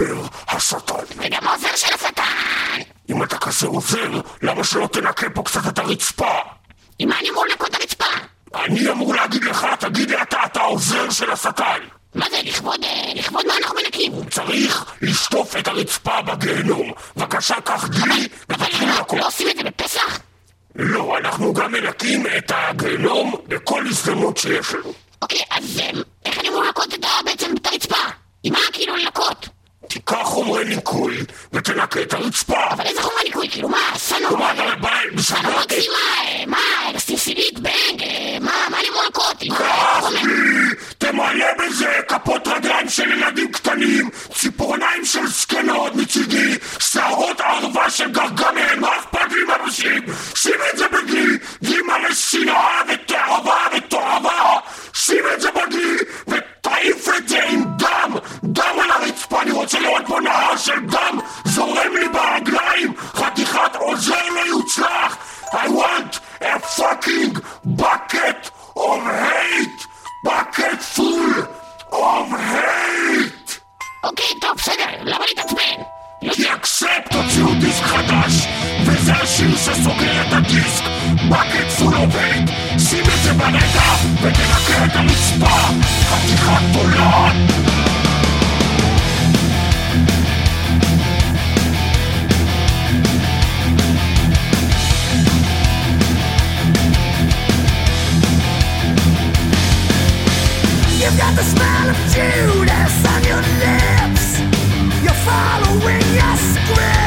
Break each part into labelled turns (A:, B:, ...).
A: מדבר השטן.
B: וגם העוזר של השטן!
A: אם אתה כזה עוזר, למה שלא תנקה פה קצת את הרצפה?
B: עם מה אני אמור לנקות את הרצפה?
A: אני אמור להגיד לך, תגיד לי אתה, אתה העוזר של השטן.
B: מה זה, לכבוד, אה, לכבוד מה אנחנו מנקים?
A: צריך לשטוף את הרצפה בגיהנום. בבקשה, קח דלי ותתחיל לקום.
B: לא עושים את זה בפסח?
A: לא, אנחנו גם מנקים את הגיהנום בכל הזדמנות שיש לנו.
B: אוקיי, אז אה, איך אני אמור לנקות את ה- בעצם את הרצפה? עם מה כאילו לנקות?
A: תיקח חומרי ניקוי ותנקה את הרצפה.
B: אבל איזה חומר ניקוי? כאילו מה, סנו?
A: מה, אתה בשביל...
B: סנורקסי מה? מה? סטילסילית? בנג? אה, מה? מה מה?
A: קח? לי! תמלא בזה כפות רגליים של ילדים קטנים, ציפורניים של זקנות מצידי, שערות ערווה של גרגמל, מה אכפת לי מהנשים? שים את זה בדלי, דלי מלא שנאה fucking bucket of hate! bucket full of hate!
B: אוקיי, טוב, בסדר, למה להתעצבן?
A: כי אקספט הוציאו דיסק חדש, וזה השיר שסוגר את הדיסק, bucket full of hate! שים את זה ברגע ותנקה את הרצפה, חתיכת תולעת!
C: The smell of Judas on your lips. You're following your script,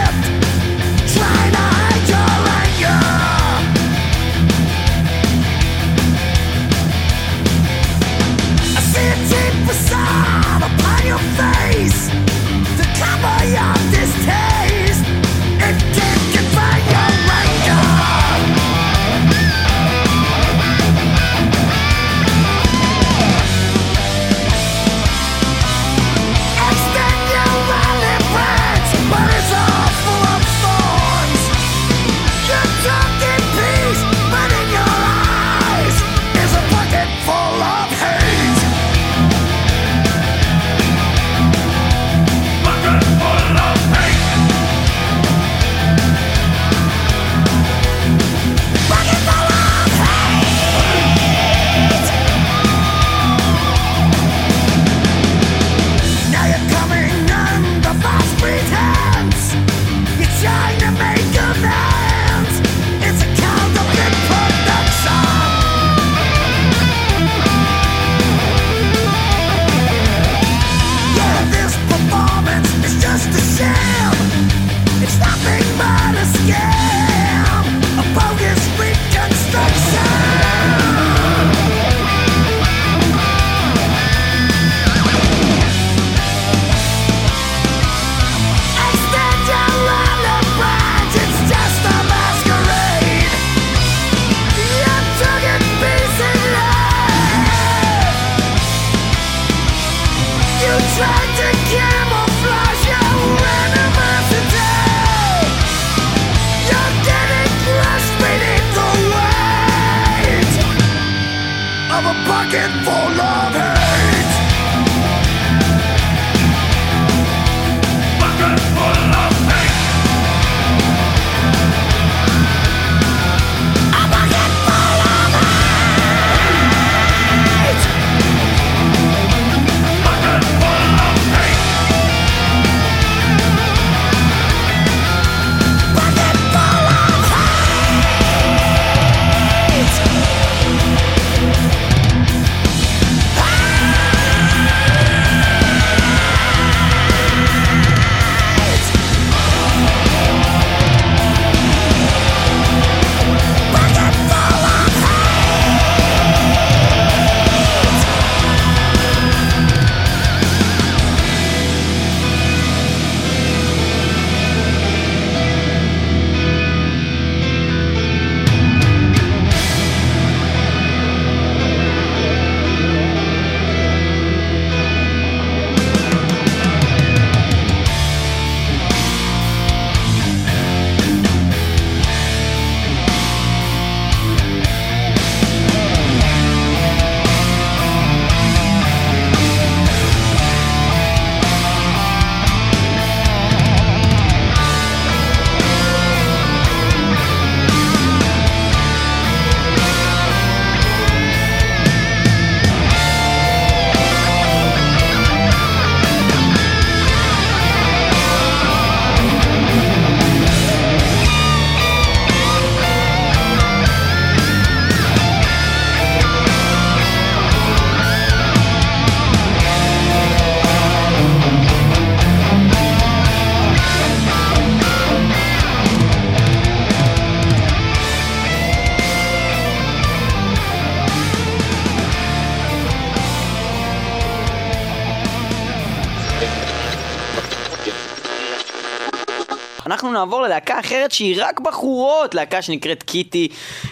D: אחרת שהיא רק בחורות, להקה שנקראת קיטי,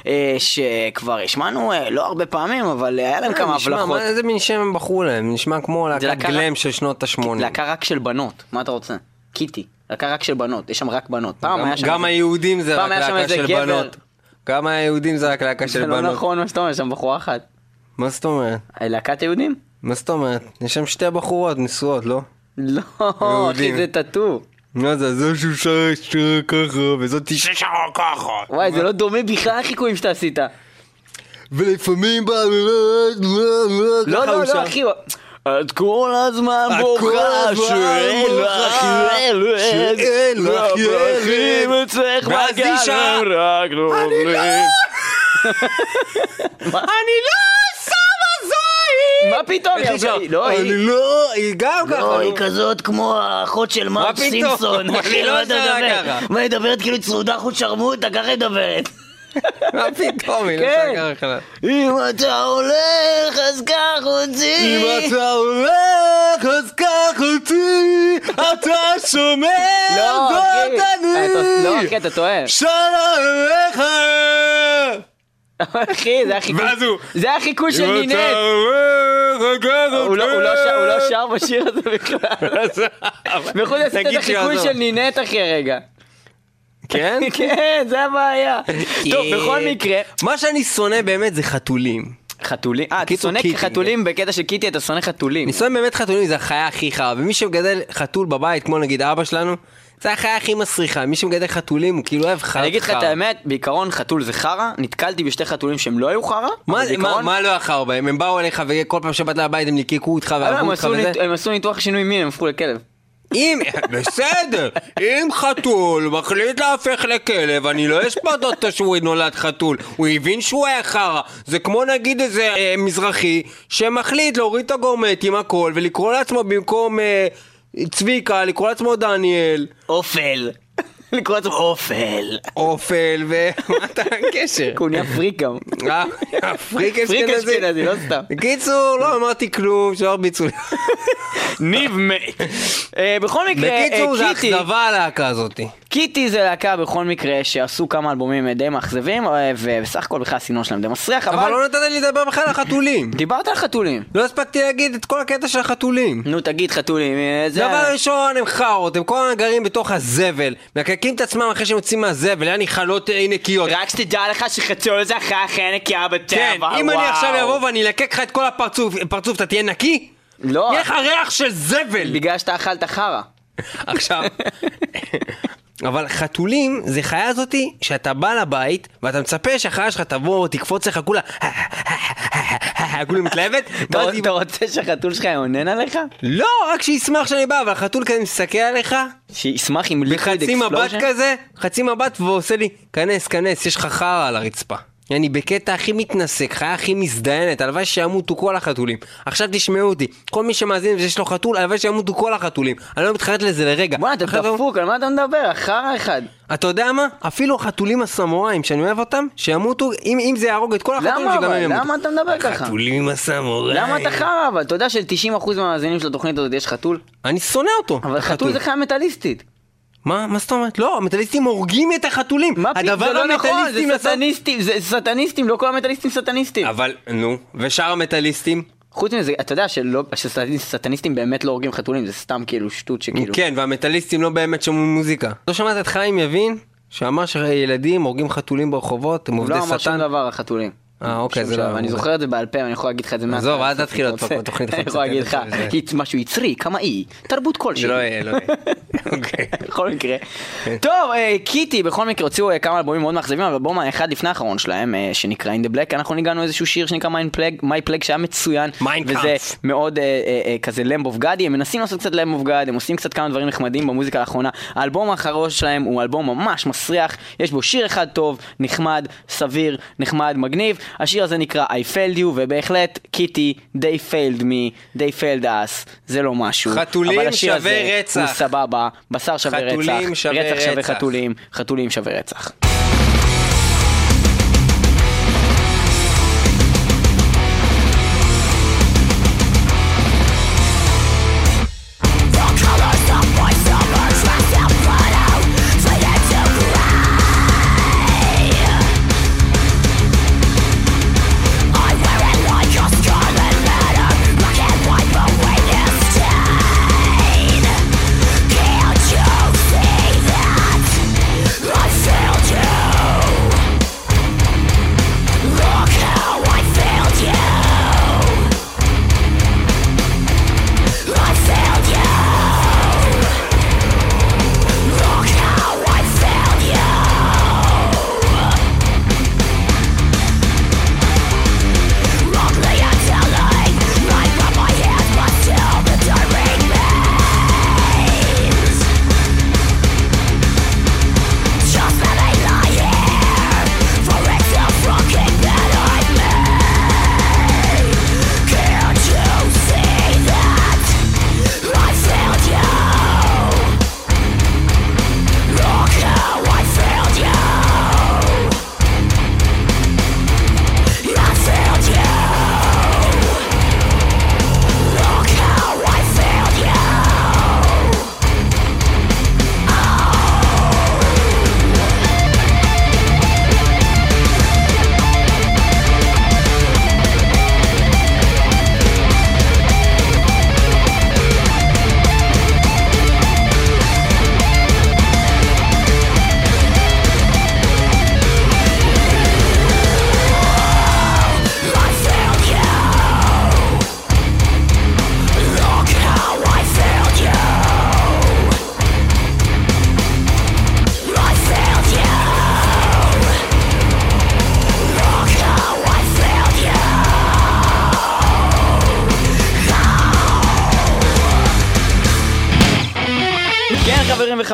D: אה, שכבר השמענו אה, לא הרבה פעמים, אבל אה, היה להם כמה
E: נשמע,
D: הבלחות.
E: איזה מין שם הם בחרו להם? נשמע כמו להקת
D: להקה
E: גלם של שנות ה-80.
D: להקה רק של בנות, מה אתה רוצה? קיטי, להקה רק של בנות, יש שם רק בנות. פעם
E: גם-
D: היה שם...
E: גם
D: איזה-
E: היהודים זה רק להקה של
D: גבר.
E: בנות. גם היהודים זה רק להקה
D: זה
E: של
D: לא
E: בנות.
D: נכון מה שאתה אומר, יש שם בחורה אחת.
E: מה זאת אומרת?
D: להקת יהודים?
E: מה זאת אומרת? יש שם שתי בחורות נשואות, לא?
D: לא. אחי זה טאטו.
E: מה זה, זו שרה ככה, וזאת שרה ככה.
D: וואי, זה לא דומה בכלל לחיקויים שאתה עשית.
E: ולפעמים בא...
D: לא, לא, לא, אחי. את כל הזמן בוכה שאין לך ילד.
E: שאין לך
D: והפרחים
E: ילד.
D: אצלך בגן הם רק נובלים.
E: אני לא שמה זין!
D: מה פתאום?
E: איך
D: היא
E: היא?
D: הרבה- לא,
E: אני
D: היא...
E: לא, היא גם ככה.
F: לא, היא. כזאת כמו האחות של מרק
E: פתאום?
F: סימפסון.
E: אני
F: אחי,
E: לא
F: מה אתה
E: שרה
F: מדבר?
E: ככה.
F: מה, היא מדברת כאילו היא צרודה חוט שרמוטה, ככה היא מדברת.
E: מה פתאום, היא לא
D: כן.
E: שרה ככה.
F: אם אתה הולך, אז קח אותי.
E: אם אתה הולך, אז קח אותי, אתה שומע,
D: לא,
E: זאת. אני.
D: לא, אחי, אתה טועה.
E: שלום אליך.
D: אחי, זה החיקוי...
E: ואז הוא-
D: זה החיקוי של נינט. הוא לא- לא שר- הוא לא שר בשיר הזה בכלל. עשית
E: תגיד
D: את החיקוי. של נינט אחי רגע.
E: כן?
D: כן, זה הבעיה. טוב, בכל מקרה,
E: מה שאני שונא באמת זה חתולים.
D: חתולים, אה, אתה שונא. חתולים בקטע של קיטי, אתה שונא חתולים.
E: אני שונא באמת חתולים, זה החיה הכי חרא. ומי שמגדל חתול בבית, כמו נגיד אבא שלנו, זה החיה הכי מסריחה. מי שמגדל חתולים, הוא כאילו אוהב חרא.
D: אני אגיד לך את האמת, בעיקרון חתול זה חרא, נתקלתי בשתי חתולים שהם לא היו חרא,
E: מה, לא אחר בהם? הם באו אליך וכל פעם שבאת לבית הם ליקקו אותך ואהבו אותך וזה?
D: הם עשו ניתוח שינוי מין, הם הפכו לכלב.
E: אם, בסדר, אם חתול מחליט להפך לכלב, אני לא אשפוט אותו שהוא נולד חתול, הוא הבין שהוא היה חרא. זה כמו נגיד איזה אה, מזרחי שמחליט להוריד את הגורמטים הכל ולקרוא לעצמו במקום אה, צביקה, לקרוא לעצמו דניאל,
D: אופל. לקרוא לעצמו אופל.
E: אופל ו... מה אתה הקשר?
D: הוא נהיה פריק גם.
E: אה, פריק
D: פריק
E: אשכנזי.
D: אשכנזי, לא סתם.
E: בקיצור, לא אמרתי כלום, שלא הרביצו לי.
D: ניב מת. אה, בכל מקרה, אה,
E: בקיצור, זה
D: קיטי,
E: אכזבה הלהקה הזאתי.
D: קיטי זה להקה בכל מקרה שעשו כמה אלבומים אה, די מאכזבים, אה, ובסך הכל בכלל הסגנון שלהם די מסריח,
E: אבל
D: אבל
E: לא נתת לי לדבר בכלל על חתולים.
D: דיברת על חתולים.
E: לא הספקתי להגיד את כל הקטע של החתולים.
D: נו תגיד חתולים, אה, זה...
E: דבר ראשון, הם חארות, הם כל הזמן גרים בתוך הזבל, מקקים את עצמם אחרי שהם יוצאים מהזבל, חלות אה, נקיות.
D: רק שתדע לך שחתול זה אחרי הכי נקייה בטבע,
E: כן, אם אני
D: וואו.
E: עכשיו אבוא ואני אלקק לך את כל הפרצוף, פרצוף, אתה תהיה נקי?
D: לא,
E: יהיה לך ריח של זבל!
D: בגלל שאתה אכלת חרא.
E: עכשיו, אבל חתולים זה חיה זאתי שאתה בא לבית ואתה מצפה שהחיה שלך תבוא, תקפוץ לך כולה, כולה מתלהבת,
D: אתה רוצה שהחתול שלך יאונן עליך?
E: לא, רק שישמח שאני בא, אבל החתול כזה מסתכל עליך,
D: שישמח עם liquid
E: בחצי מבט
D: explosion?
E: כזה, חצי מבט ועושה לי, כנס, כנס, יש לך חרא על הרצפה. אני בקטע הכי מתנשק, חיה הכי מזדיינת, הלוואי שימותו כל החתולים. עכשיו תשמעו אותי, כל מי שמאזין ויש לו חתול, הלוואי שימותו כל החתולים. אני לא מתחרט לזה לרגע.
D: בוא'נה, אתה דפוק, על מה אתה מדבר? חרא אחד.
E: אתה יודע מה? אפילו החתולים הסמוראים, שאני אוהב אותם, שימותו, אם, אם זה יהרוג את כל החתולים,
D: למה
E: שגם? הם ימותו.
D: למה אתה מדבר ככה?
E: החתולים הסמוראים.
D: למה אתה חרא אבל? אתה יודע של-90% מהמאזינים של התוכנית הזאת יש חתול?
E: אני שונא אותו.
D: אבל חתול זה חיה מטאליסטית.
E: מה? מה זאת אומרת? לא, המטאליסטים הורגים את החתולים.
D: מה פתאום? זה לא נכון, זה סטניסטים, זה סטניסטים, לא כל המטאליסטים סטניסטים.
E: אבל, נו, ושאר המטאליסטים?
D: חוץ מזה, אתה יודע שלא- שסטניסטים באמת לא הורגים חתולים, זה סתם כאילו שטות שכאילו...
E: כן, והמטאליסטים לא באמת שומעים מוזיקה. לא שמעת את חיים יבין? שאמר שילדים הורגים חתולים ברחובות, הם
D: הוא
E: עובדי
D: לא אמר שום
E: שטן?
D: דבר על חתולים.
E: אה, אוקיי, זה לא...
D: אני זוכר את זה בעל פה, אני יכול להגיד לך את זה מההתחלה.
E: עזוב, אל תתחיל עוד פעם
D: רוצה.
E: תוכנית
D: אני יכול להגיד לך, משהו יצרי, קמאי, תרבות כלשהי.
E: לא יהיה, לא יהיה. אוקיי.
D: בכל מקרה. טוב, אה, קיטי בכל מקרה הוציאו אה, כמה אלבומים מאוד מאכזבים, אבל אלבום האחד לפני האחרון שלהם, אה, שנקרא In the Black, אנחנו ניגענו איזשהו שיר שנקרא My Plague, שהיה מצוין, וזה. מאוד כזה Lamb of God, הם מנסים לעשות קצת Lamb of God, הם עושים קצת כמה דברים נחמדים במוזיקה לאחרונה. האלבום האחרון שלהם הוא אלבום ממש מסריח, יש בו שיר אחד טוב, נחמד, סביר, נחמד, מגניב. השיר הזה נקרא I failed you, ובהחלט Kittie, they failed me, they failed us, זה לא משהו.
E: חתולים
D: אבל השיר הזה
E: שווה רצח.
D: הוא סבבה, בשר שווה רצח,
E: חתולים שווה
D: רצח שווה
E: רצח.
D: חתולים, חתולים שווה רצח.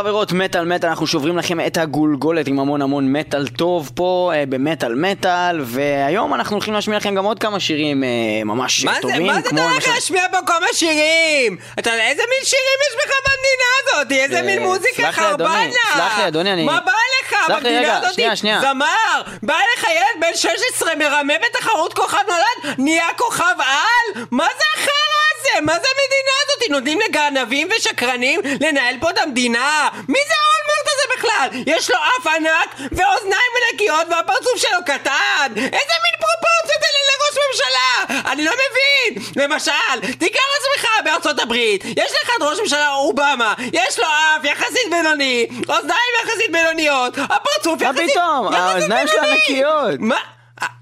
D: וחברות, מטאל מטאל, אנחנו שוברים לכם את הגולגולת עם המון המון מטאל טוב פה אה, במטאל מטאל, והיום אנחנו הולכים להשמיע לכם גם עוד כמה שירים אה, ממש
E: מה זה,
D: טובים,
E: מה זה אתה הולך
D: למשל...
E: להשמיע פה כמה שירים? אתה יודע איזה מין שירים יש בך במדינה הזאת? איזה
D: אה,
E: מין מוזיקה חרבנה?
D: סלח לי, אדוני, אני-
E: מה בא לך
D: סלח לי, רגע,
E: הזאת?
D: שנייה, שנייה.
E: זמר! בא לך ילד בן 16 מרמה בתחרות כוכב נולד? נהיה כוכב על? מה זה החרא הזה? מה זה המדינה הזאת? נותנים לגנבים ושקרנים לנהל פה את המדינה? מי זה האולמרט הזה בכלל? יש לו אף ענק ואוזניים ענקיות והפרצוף שלו קטן! איזה מין פרופורציות אלה לראש ממשלה? אני לא מבין! למשל, תיקח לעצמך בארצות הברית, יש לך את ראש ממשלה אובמה, יש לו אף יחסית בינוני, אוזניים יחסית בינוניות, הפרצוף
D: מה
E: יחסית...
D: פתאום?
E: יחסית
D: האוזניים שלו
E: בינוני.
D: ענקיות.
E: מה?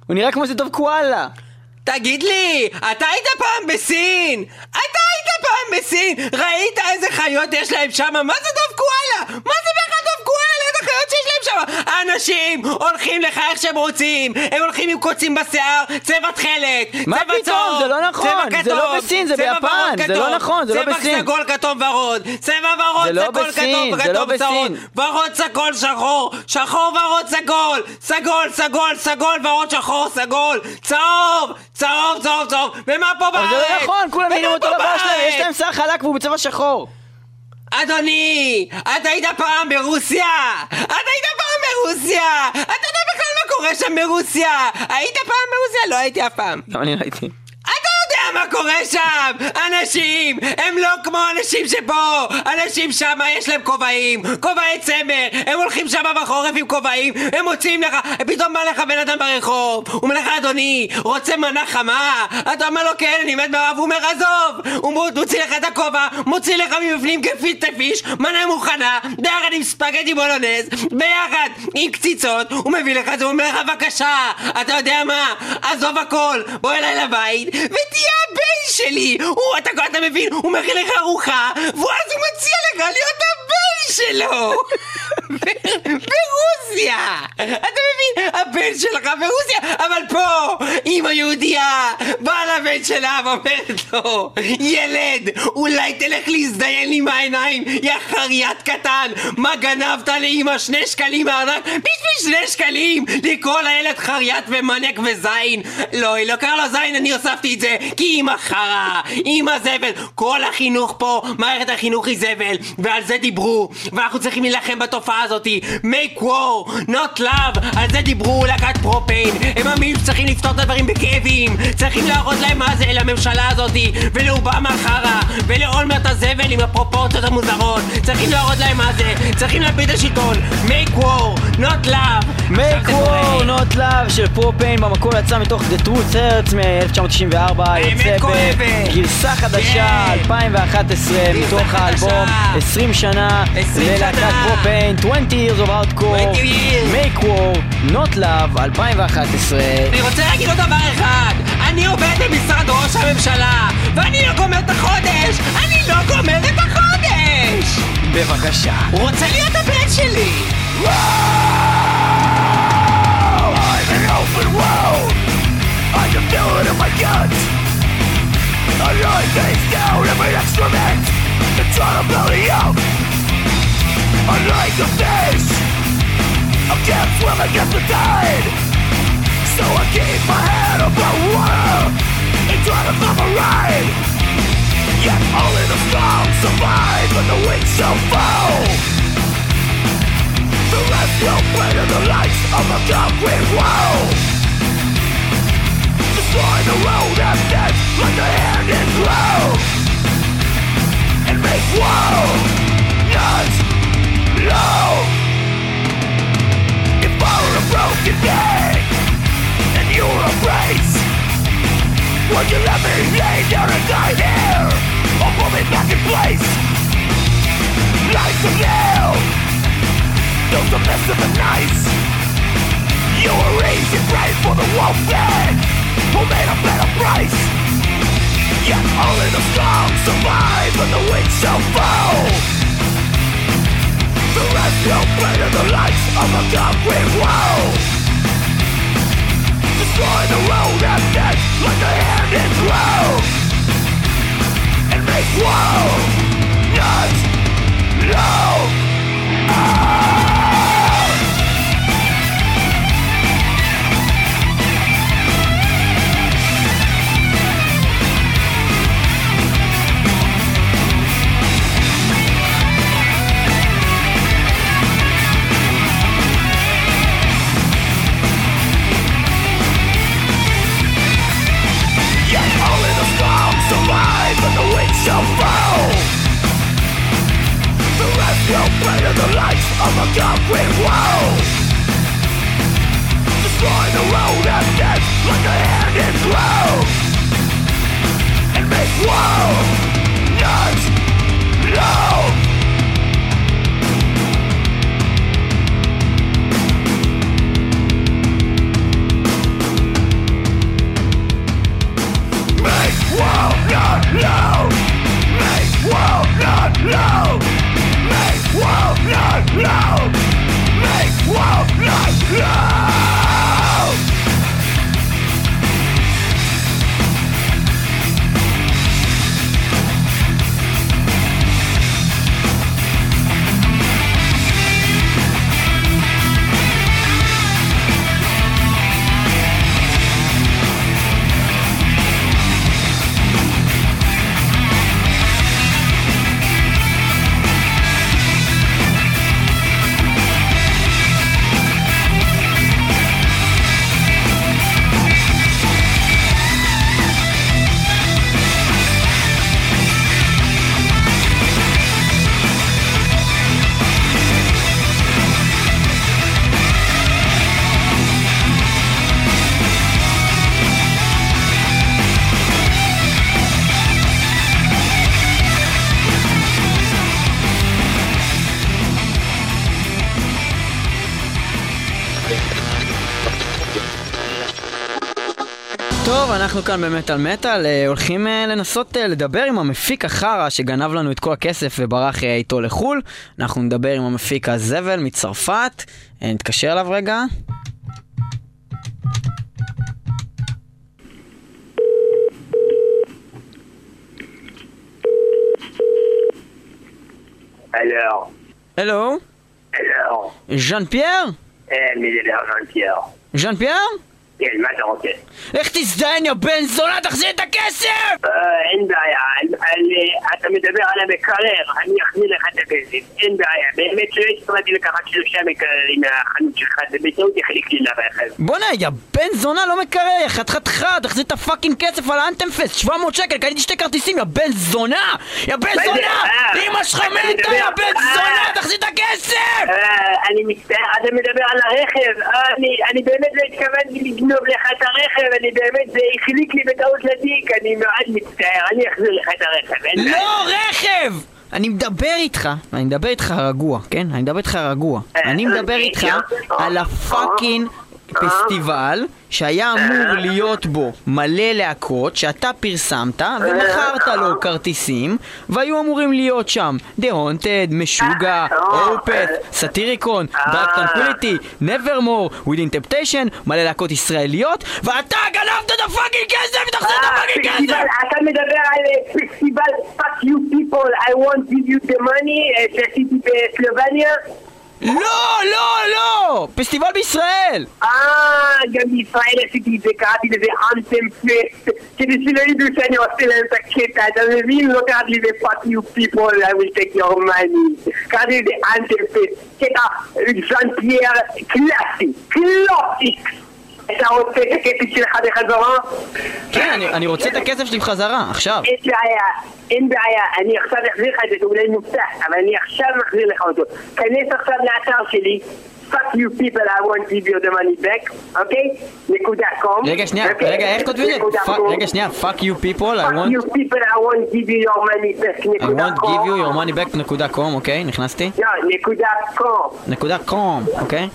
D: הוא נראה כמו שטוב קואלה.
E: תגיד לי, אתה היית פעם בסין? אתה היית פעם בסין? ראית איזה חיות יש להם שם? מה זה דוב קואלה? מה זה בכלל דוב קואלה? איזה חיות שיש להם שם? האנשים הולכים לך איך שהם רוצים הם הולכים עם קוצים בשיער, צבע תכלת,
D: מה
E: צבע
D: פתאום?
E: צהוב,
D: זה לא נכון.
E: צבע
D: זה לא
E: כתום,
D: בסין, זה
E: צבע
D: ביפן. זה
E: כתום,
D: לא נכון, זה לא בסין.
E: צבע סגול כתום ורוד, צבע ורוד
D: לא
E: סגול כתום
D: לא
E: וכתום צהוב. ורוד סגול שחור, שחור ורוד סגול, סגול סגול סגול ורוד שחור סגול, צהוב, צהוב צהוב צהוב, ומה פה בארץ?
D: אבל זה לא נכון, כולם נראים אותו דבר שלהם, יש? להם שיער חלק והוא בצבע שחור.
E: אדוני, אתה היית פעם ברוסיה! אתה היית פעם ברוסיה! אתה יודע בכלל מה קורה שם ברוסיה! היית פעם ברוסיה? לא הייתי אף פעם.
D: גם אני.
E: אתה יודע מה קורה שם! אנשים הם לא כמו אנשים שפה! אנשים שם יש להם כובעים, כובעי צמר, הם הולכים שם בחורף עם כובעים, הם מוציאים לך, פתאום בא לך בן אדם ברחוב, הוא אומר לך אדוני, רוצה מנה חמה? אתה אומר לו כן, אני מת ברעב, הוא אומר עזוב! הוא מו- מוציא לך את הכובע, מוציא לך מבפנים גפית פיש, מנה מוכנה, ביחד עם ספגטי בולונז, ביחד עם קציצות, הוא מביא לך את זה, הוא אומר לך בבקשה, אתה יודע מה? עזוב הכל, בוא אליי לבית, ותהיה שלי! הוא, אתה, אתה מבין, הוא מכין לך ארוחה, ואז הוא מציע לך להיות הבן שלו! ברוסיה! אתה מבין? הבן שלך ברוסיה! אבל פה, אמא יהודייה באה לבן שלה ואומרת לו ילד, אולי תלך להזדיין עם העיניים, יא חריית קטן! מה גנבת לאמא שני שקלים מהארנק? בשביל שני שקלים! לקרוא לילד חריית ומניאק וזין! לא, היא לא קראה לו זין, אני הוספתי את זה כי אמא חרא! אמא זבל! כל החינוך פה, מערכת החינוך היא זבל, ועל זה דיברו, ואנחנו צריכים להילחם בתופעה הזאתי. make war, not love, על זה דיברו להקת פרופיין. הם מאמינים שצריכים לפתור את הדברים בכאבים, צריכים להראות להם מה זה לממשלה הזאתי, ולאובמה חרא, ולאולמרט הזבל עם הפרופורציות המוזרות. צריכים להראות להם מה זה, צריכים להפיל את השלטון. make war, not love.
D: make war not love של פרופיין במקור יצא מתוך The Truth Hurts מ-1994
E: האמת
D: יוצא. בגרסה חדשה
E: כן.
D: 2011 מתוך
E: חדשה.
D: האלבום 20 שנה
E: 20
D: ללהקת. פרופיין 20 years of hardcore
E: 20 years.
D: make war not love 2011
E: אני רוצה להגיד עוד דבר אחד אני עובד במשרד ראש הממשלה ואני לא גומר את החודש! אני לא גומר את החודש!
D: בבקשה
E: הוא רוצה להיות הבן שלי!
C: I'm an open wound. I can feel it in my gut. I lie face down every excrement and try to belly up. Unlike a fish, I can't swim against the tide. So I keep my head above water and try to find a ride. Yet only the strong survive when the weak shall fall. The rest will play to the lights of a concrete wall Destroy the road and death like the hand in glow And make woe not If I were a broken day And you were a brace Would you let me lay down and die here? Or put me back in place Life to live those are of nice You were and for the Who made a better price. Yet only the strong survive and the weak shall fall The the lights of a concrete wall Destroy the road like hand And make not love ah! Shall fall. The rescue plane of the lights of a concrete wall. Destroy the road and death like a hand in glove. And make war not love. low. Make world not low. Make world not
D: low. אנחנו כאן במטאל מטאל, אה, הולכים אה, לנסות אה, לדבר עם המפיק החרא שגנב לנו את כל הכסף וברח איתו לחו"ל. אנחנו נדבר עם המפיק הזבל מצרפת, נתקשר אליו רגע.
G: Alors,
D: הלו?
G: alors,
D: ז'אן פייר?
G: eh, mais où est l'argent Pierre.
D: ז'אן פייר?
G: Il m'a tenté.
D: איך תזדיין יא בן זונה, תחזיר את הכסף!
G: אה, אין בעיה, אתה מדבר על המקרר, אני אחזיר לך את הכסף, אין בעיה, באמת לא התכוונתי לקחת שלושה מקררים מהחנות שלך, זה בטעות החליק לי לרכב.
D: בואנה, יא בן זונה לא מקרר, יא חתיכת חרא, תחזיר את ה fucking כסף על ה Anthem Fest, 700 שקל, קניתי שתי כרטיסים, יא בן זונה! יא בן
G: מה?
D: זונה!
G: אה,
D: אמא שלך
G: אתה
D: מתה, יא בן
G: אה.
D: זונה! תחזיר את הכסף!
G: אני מצטער, אתה מדבר על הרכב, אני באמת לא התכוונתי לגנוב לך את הרכב, אני באמת, זה החליק לי בטעות לתיק, אני מאוד מצטער, אני אחזיר לך את הרכב.
D: לא, רכב! אני מדבר איתך, אני מדבר איתך רגוע, כן? אני מדבר איתך רגוע.
G: אה,
D: אני מדבר
G: אוקיי,
D: איתך
G: אה,
D: על הפאקינג פסטיבל שהיה אמור להיות בו מלא להקות שאתה פרסמת ומכרת לו כרטיסים והיו אמורים להיות שם The Haunted, Meshuggah, Opeth, Satyricon, Dark Tranquillity, Nevermore, Within Temptation, מלא להקות ישראליות ואתה גנבת את ה fucking כסף! תחזיר את
G: אה,
D: ה
G: fucking
D: כסף!
G: אתה מדבר על אה, פסטיבל fuck you people, I won't give you the money אה, שעשיתי בסלובניה?
D: לא, לא, לא! פסטיבל בישראל!
G: אה, גם בישראל עשיתי את זה, קראתי לזה Anthem Fest, כדי שלא ידעו שאני עושה להם את הקטע, אתה מבין? לא קראתי לזה fuck you people, I will take your money. קראתי לזה Anthem Fest, קטע ז'אן פייר קלאסי, classics. אתה רוצה את הכסף שלך בחזרה?
D: כן, אני, אני רוצה את הכסף שלי בחזרה, עכשיו.
G: אין בעיה, אין בעיה, אני עכשיו אחזיר לך את זה, אולי מופתע, אבל אני עכשיו מחזיר לך אותו. כנס עכשיו לאתר שלי, fuck you people, I want to give you the money back, אוקיי? נקודה קום.
D: רגע, שנייה,
G: אוקיי?
D: רגע, איך כותבים את זה? Fuck-. רגע, שנייה, fuck you people, I
G: fuck
D: want...
G: you people, I want to give you your money back,
D: I
G: נקודה
D: want
G: קום.
D: give you your money back נקודה קום, אוקיי? נכנסתי?
G: לא, נקודה קום.
D: נקודה קום, אוקיי?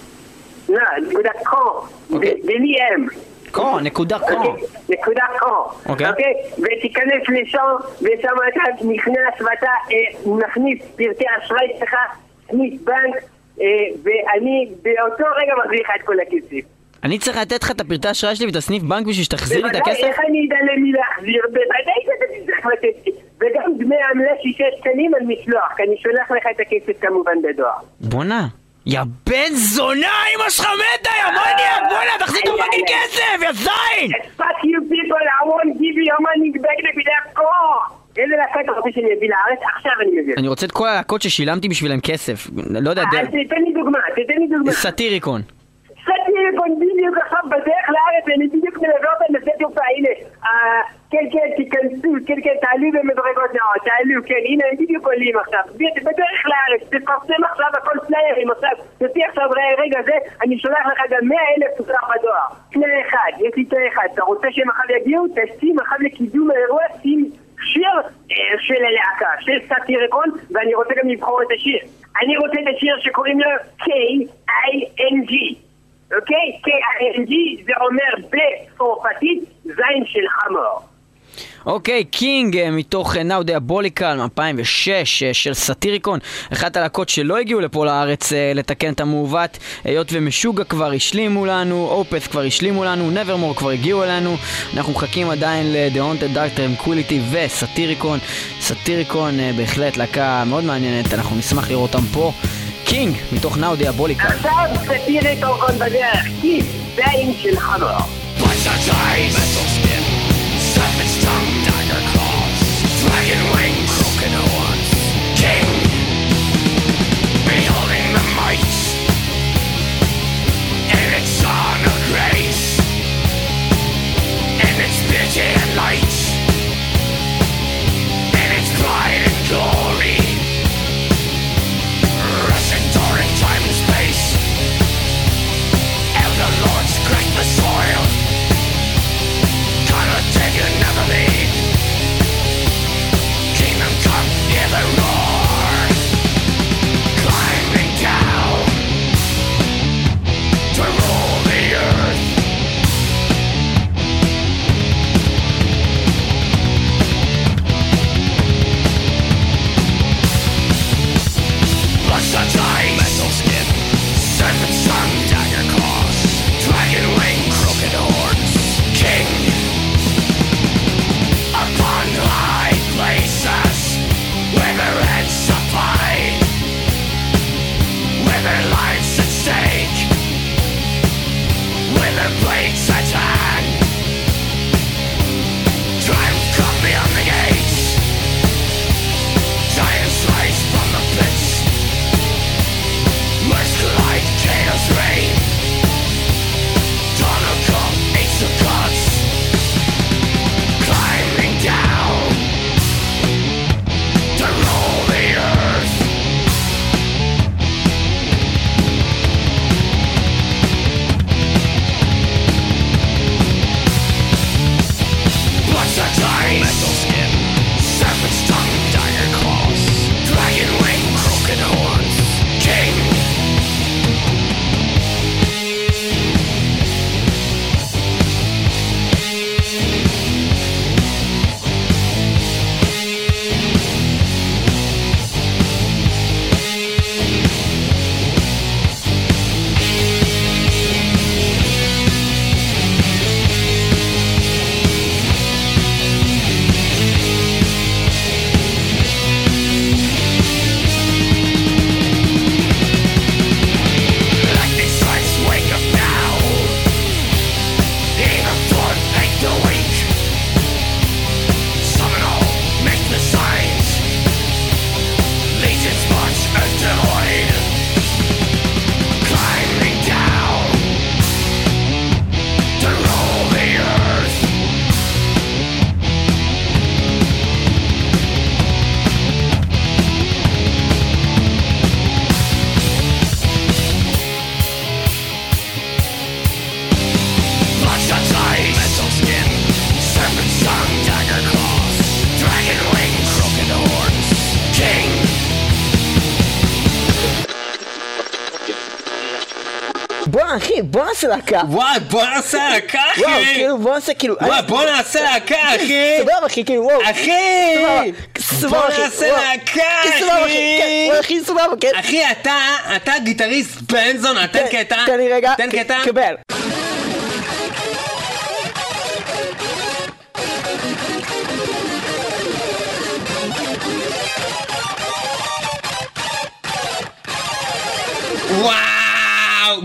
G: לא, נקודה קום.
D: אוקיי.
G: בלי אם.
D: קום, נקודה קום.
G: אוקיי? נקודה קום.
D: אוקיי.
G: ותיכנס לשם, ושם אתה נכנס ואתה אה, מכניס פרטי אשראי שלך, מכניס בנק, אה, ואני באותו רגע מחזיר לך את כל הכסף.
D: אני צריך לתת לך את הפרטי האשראי שלי ואת הסניף בנק בשביל שתחזיר לי את
G: בוודאי,
D: הכסף?
G: איך אני אדע למי להחזיר? בוודאי שאתה תצטרך לתת לי. וגם דמי עמלה שישה שקלים על משלוח, כי אני שולח לך את הכסף כמובן בדואר.
D: בואנה. יא בן זונה, אמא שלך מתה, יא מניאק, בואנה, תחזיר את הפאקינג כסף, יא זין!
G: fuck you people, I won't give you your money back נקודה קום! איזה להקה אתה רוצה שאני אביא לארץ? עכשיו אני מביא.
D: אני רוצה את כל הלהקות ששילמתי בשבילם כסף. לא יודע,
G: אז
D: דר-
G: תתן לי דוגמה, תתן לי דוגמה.
D: סאטיריקון.
G: בדיוק, בדיוק עכשיו בדרך לארץ, אני בדיוק מלווה אותם לשדה תעופה, הנה. כן, כן, תיכנסו, כן, כן, תעלו במדרגות נאות, תעלו, כן, הנה, הם בדיוק עולים עכשיו. בדרך לארץ, תפרסם עכשיו הכל פליירים עכשיו. תוציא עכשיו, רגע, זה, אני שולח לך גם 100 אלף תוצאה בדואר. תנאי אחד, יש לי תנאי אחד, אתה רוצה שהם עכשיו יגיעו? תשים עכשיו לקידום האירוע, שים שיר של הלהקה, של סאטיריקון, ואני רוצה גם לבחור את השיר. אני רוצה את השיר שקוראים לו K-I-N-G. אוקיי? K-I-N-G זה אומר בצרפתית זין של חמור.
D: אוקיי, קינג אה, מתוך Now Diabolical מ-2006 אה, של סאטיריקון, אחת הלהקות שלא הגיעו לפה לארץ אה, לתקן את המעוות, היות ומשוגע כבר השלימו לנו, אופס כבר השלימו לנו, נברמור כבר הגיעו אלינו, אנחנו מחכים עדיין ל-The Haunted Dark Tranquility וסאטיריקון. סאטיריקון אה, בהחלט להקה מאוד מעניינת, אנחנו נשמח לראות אותם פה. קינג מתוך Now Diabolical.
G: עכשיו סאטיריקון בדרך, כי זין של חמור.
H: Bloodshot eyes, metal skin, serpent's tongue, dagger claws, dragon wings, broken horns, king, beholding the might, and its song of grace, and its beauty and light, the soil. Gonna take another.
D: אחי, בוא נעשה להקה.
E: וואי, בוא נעשה להקה,
D: וואו,
E: אחי!
D: כאילו בוא נעשה כאילו...
E: וואי, בוא נעשה להקה, אחי!
D: סבבה אחי, כאילו וואו.
E: אחי!
D: סבבה,
E: בוא
D: אחי,
E: נעשה
D: וואו.
E: להקה,
D: כן, סבבה, אחי, כן,
E: אחי!
D: אחי, סבבה, כן.
E: אחי, אתה, אתה גיטריסט בנזון, תן
D: תן-
E: קטע.
D: תן לי רגע.
E: תן קטע.
D: קבל.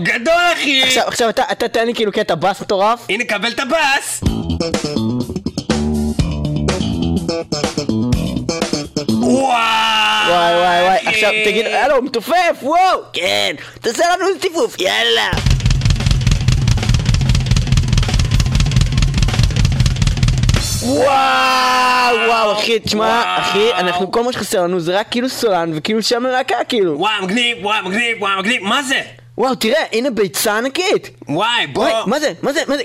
E: גדול אחי!
D: עכשיו, עכשיו אתה, אתה תן לי כאילו קטע בס מטורף.
E: הנה, קבל את הבס!
D: וואי! וואי וואי
E: וואי,
D: עכשיו תגיד, הלו, מתופף, וואו! כן, תעשה לנו טיפוף, יאללה!
C: וואו, וואו, אחי, תשמע, אחי, אנחנו, כל מה שחסר לנו זה רק כאילו סולן וכאילו שם ללהקה, כאילו.
E: וואו, מגניב, וואו, מגניב, וואו, מגניב, מה זה?
C: וואו, תראה, הנה ביצה ענקית.
E: וואי, בוא.
C: וואי, מה זה, מה זה, מה זה?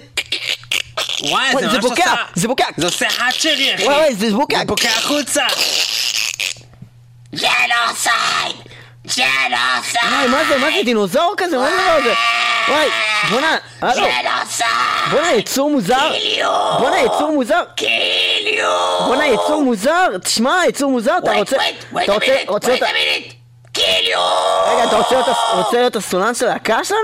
E: וואי,
C: וואי,
E: זה
C: זה
E: ממש
C: בוקע,
E: עושה...
C: זה בוקע.
E: זה עושה hatchery, אחי.
C: וואי, וואי, זה בוקע.
E: זה בוקע החוצה.
B: Genocide! Genocide!
C: וואי, מה זה, מה זה, דינוזאור כזה? מה זה הזה? וואי, בואנה, הלו,
B: Genocide!
C: בואנה, יצור מוזר. בואנה, יצור מוזר. בואנה, יצור מוזר. תשמע, יצור מוזר, אתה רוצה... אתה רוצה... רוצה kill
B: you!
C: רגע, אתה רוצה להיות- הסולן של הלהקה שלנו?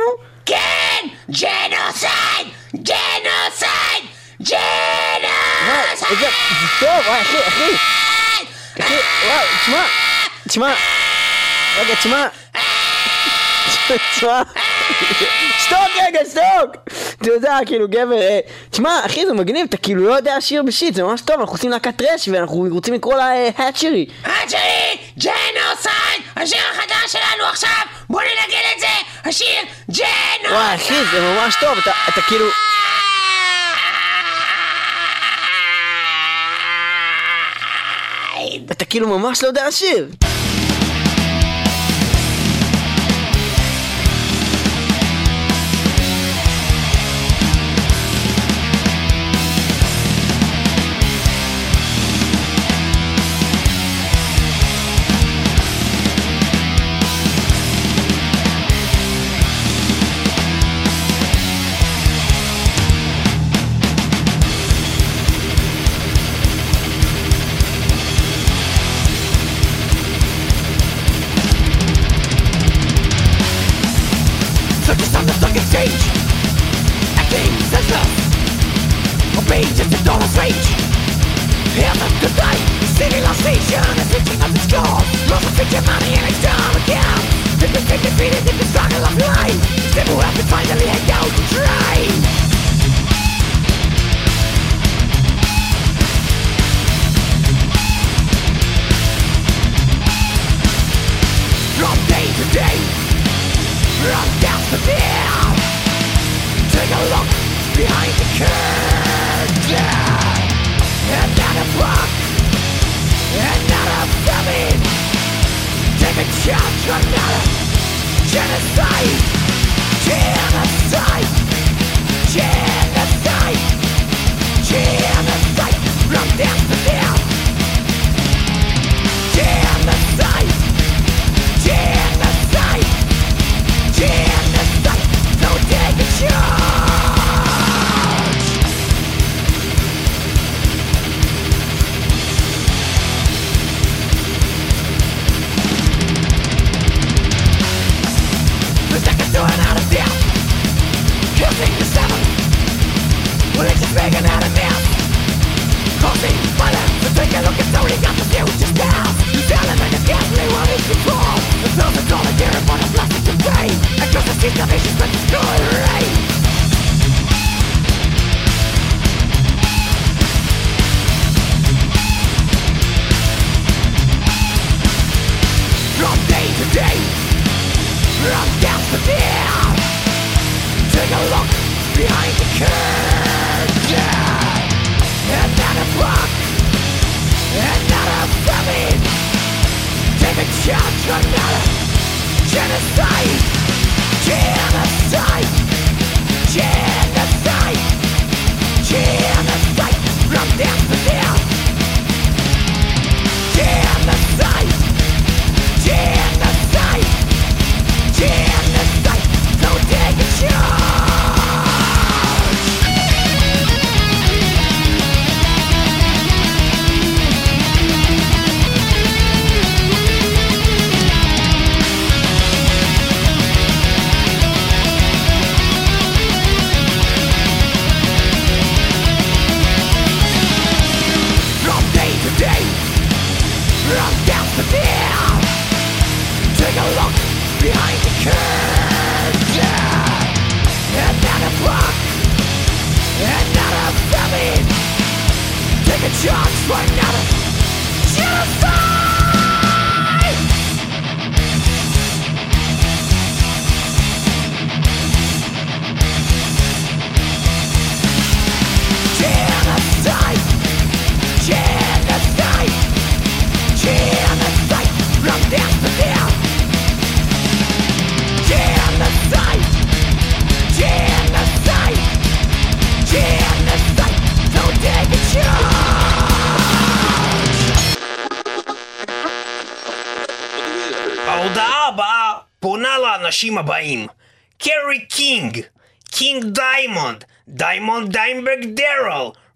B: כן!
C: Genocide! Genocide!
B: Genocide!
C: זה טוב, וואי, אחי, אחי. אחי, וואי, תשמע, תשמע. רגע, תשמע. תשמע. שתוק רגע, שתוק! אתה יודע, כאילו גבר, אה, תשמע, אחי, זה מגניב, אתה כאילו לא יודע שיר ב shit, זה ממש טוב, אנחנו עושים להקת thrash ואנחנו רוצים לקרוא לה אה, Hatchery.
B: Hatchery! Genocide! השיר החדש שלנו עכשיו! בוא ננגן את זה! השיר Genocide!
C: וואי, אחי, זה ממש טוב, אתה- אתה כאילו... אתה כאילו ממש לא יודע לשיר.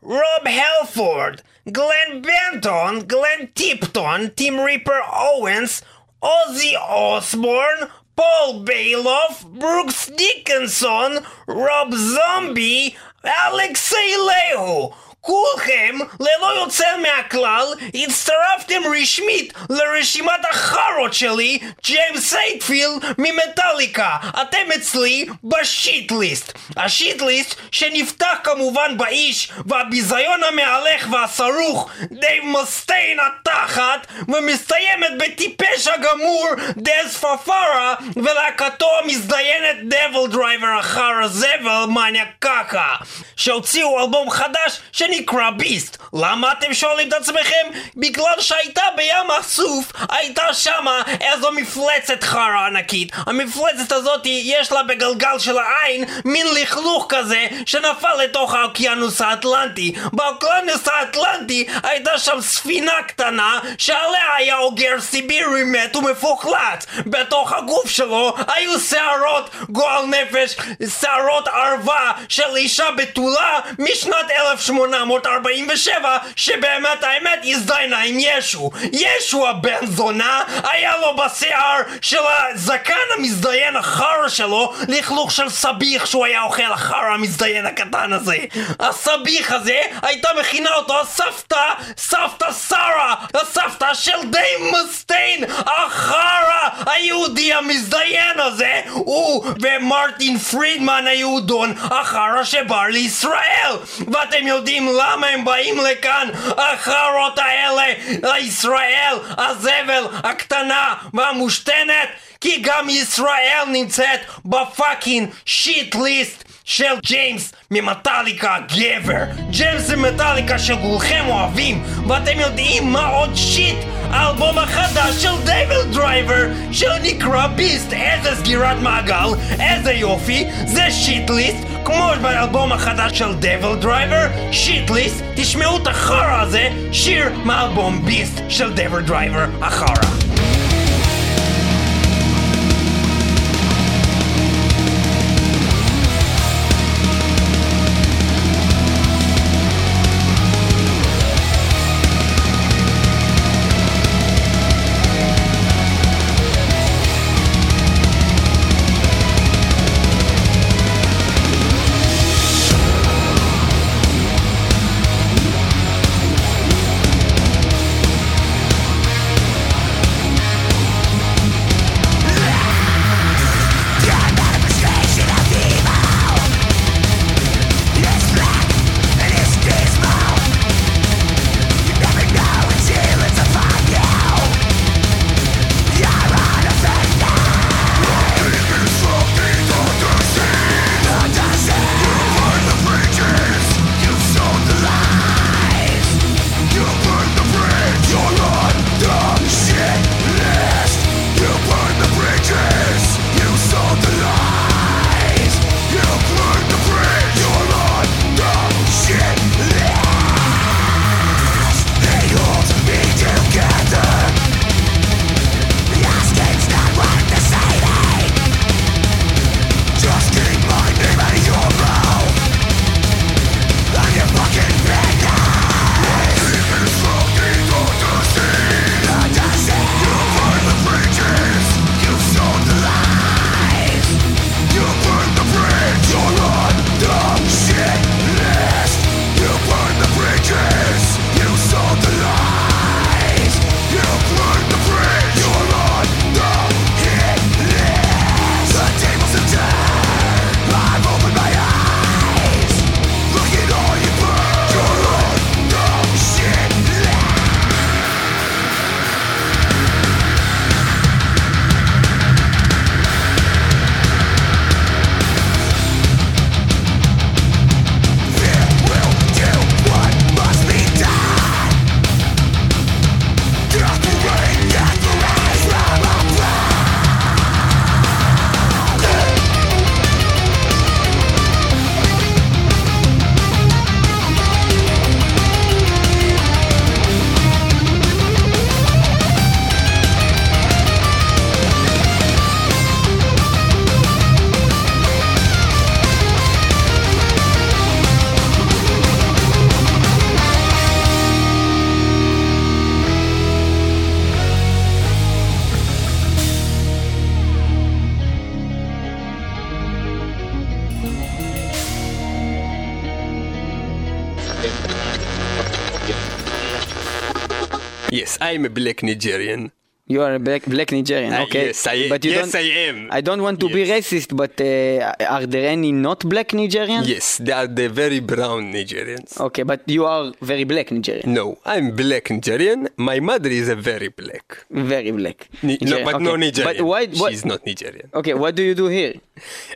E: Rob Halford, Glenn Benton, Glenn Tipton, Tim Reaper Owens, Ozzy Osbourne, Paul Baloff, Bruce Dickinson, Rob Zombie, Alexi Laiho. כולכם, ללא יוצא מהכלל, הצטרפתם רשמית לרשימת החארות שלי, ג'יימס הטפילד ממטאליקה. אתם אצלי ב shit list. ה shit list שנפתח כמובן באיש והביזיון המהלך והסרוך דייב מאסטיין התחת ומסתיימת בטיפש הגמור דז פאפרה ולהקתו המזדיינת DevilDriver החרא זבל מניה קקה שהוציאו אלבום חדש שנקרא Beast. למה אתם שואלים את עצמכם? בגלל שהייתה בים הסוף הייתה שמה איזו מפלצת חרא ענקית. המפלצת הזאת יש לה בגלגל של העין מין לכלוך כזה שנפל לתוך האוקיינוס האטלנטי. באוקיינוס האטלנטי הייתה שם ספינה קטנה שעליה היה אוגר סיבירי מת ומפוחלץ בתוך הגוף שלו היו שערות גועל נפש שערות ערווה של אישה בתולה משנת 1847 שבאמת האמת הזדיינה עם ישו. ישו הבן זונה היה לו בשיער של הזקן המזדיין החרא שלו לכלוך של סביח שהוא היה אוכל החרא המזדיין הקטן הזה. הסביח הזה הייתה מכינה אותו הסבתא סבתא שרה הסבתא של די מסטיין החרא היהודי המזדיין הזה הוא ומרטין פרידמן היהודון החרא שבא לישראל. ואתם יודעים למה הם באים לכאן? החארות האלה לישראל הזבל הקטנה והמושתנת כי גם ישראל נמצאת ב fucking shit list של ג'יימס ממטאליקה גבר. ג'יימס זה מטאליקה שכולכם אוהבים ואתם יודעים מה עוד shit? האלבום החדש של DevilDriver שנקרא Beast. איזה סגירת מעגל איזה יופי. זה Shitlist כמו באלבום החדש של DevilDriver Shitlist. תשמעו את החרא הזה שיר מאלבום Beast של DevilDriver החרא
I: I'm a black Nigerian.
D: You are a black, black Nigerian,
I: Uh,
D: okay.
I: yes, I-
D: but you
I: yes,
D: don't,
I: I am.
D: I don't want to be racist, but uh, are there any not black Nigerians?
I: Yes, they are the very brown Nigerians.
D: Okay, but you are very black Nigerian.
I: No, I'm black Nigerian. My mother is a very black.
D: Very black.
I: Ni- no,
D: Nigerian,
I: but
D: okay.
I: no Nigerian.
D: But why? What,
I: She's not Nigerian.
D: Okay, what do you do here?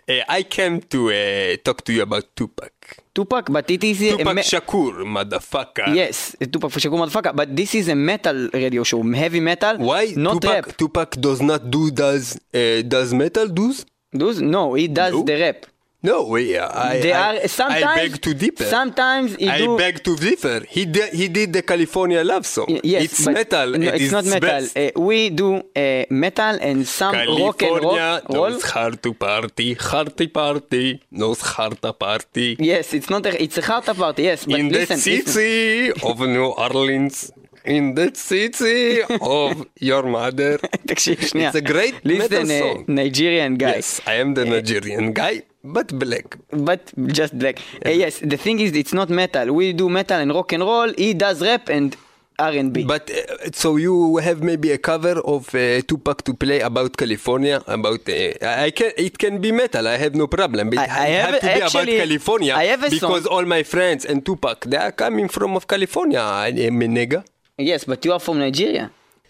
I: Uh, I came to uh, talk to you about Tupac.
D: Tupac, but it is a
I: Tupac
D: me-
I: Shakur, motherfucker.
D: yes, Tupac Shakur motherfucker. But this is a metal radio show, heavy metal.
I: Why
D: Not
I: Tupac,
D: rap.
I: Tupac does not do does uh, does metal does?
D: Does no, he does
I: No.
D: the rap.
I: No, yeah, I,
D: They
I: I,
D: are sometimes.
I: I beg to differ.
D: Sometimes he
I: I
D: do.
I: beg to differ. He did, he did the California love song.
D: Y- Yes,
I: it's
D: but
I: metal.
D: No,
I: at
D: it's not
I: its
D: metal.
I: best.
D: Uh, we do uh, metal and some rock and roll.
I: California
D: roll.
I: knows hard to party, hard to party, knows hard to party.
D: Yes, it's not. A, it's a heart party. Yes, but
I: In the
D: listen, listen.
I: city of New Orleans, in the city of your mother.
D: תקשיב שנייה.
I: It's a great
D: Listen,
I: metal
D: uh,
I: song.
D: Nigerian guy.
I: Yes, I am the Nigerian guy, but black.
D: But just black. Uh, yes, the thing is, it's not metal. We do metal and rock and roll. He does rap and R&B.
I: But uh, so you have maybe a cover of uh, Tupac to play about California, about uh, I can it can be metal. I have no problem. But
D: I- I have
I: have to be
D: actually-
I: about California
D: I have a
I: because
D: song-
I: all my friends and Tupac they are coming from of California. I am a nigga.
D: yes, but you are from Nigeria.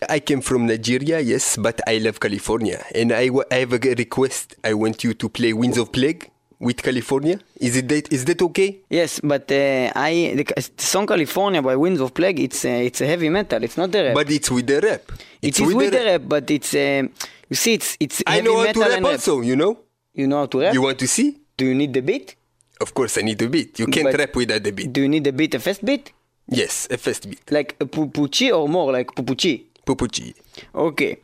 I: I came from Nigeria, yes, but I love California, and I, I have a request. I want you to play Winds of Plague with California. Is it that, is that okay?
D: Yes, but uh, I the, the song California by Winds of Plague. It's uh, it's a heavy metal. It's not the rap.
I: But it's with the rap.
D: it
I: It's
D: is with the rap, but it's uh, you see, it's it's
I: I know how to rap
D: rap.
I: also. You know.
D: You know how to rap?
I: You want to see?
D: Do you need the beat?
I: Of course, I need the beat. You can't
D: But-
I: rap without the beat.
D: Do you need the beat, a fast beat?
I: Yes, a first beat.
D: Like a pupuchi or more like pupuchi?
I: Pupuchi.
D: Okay.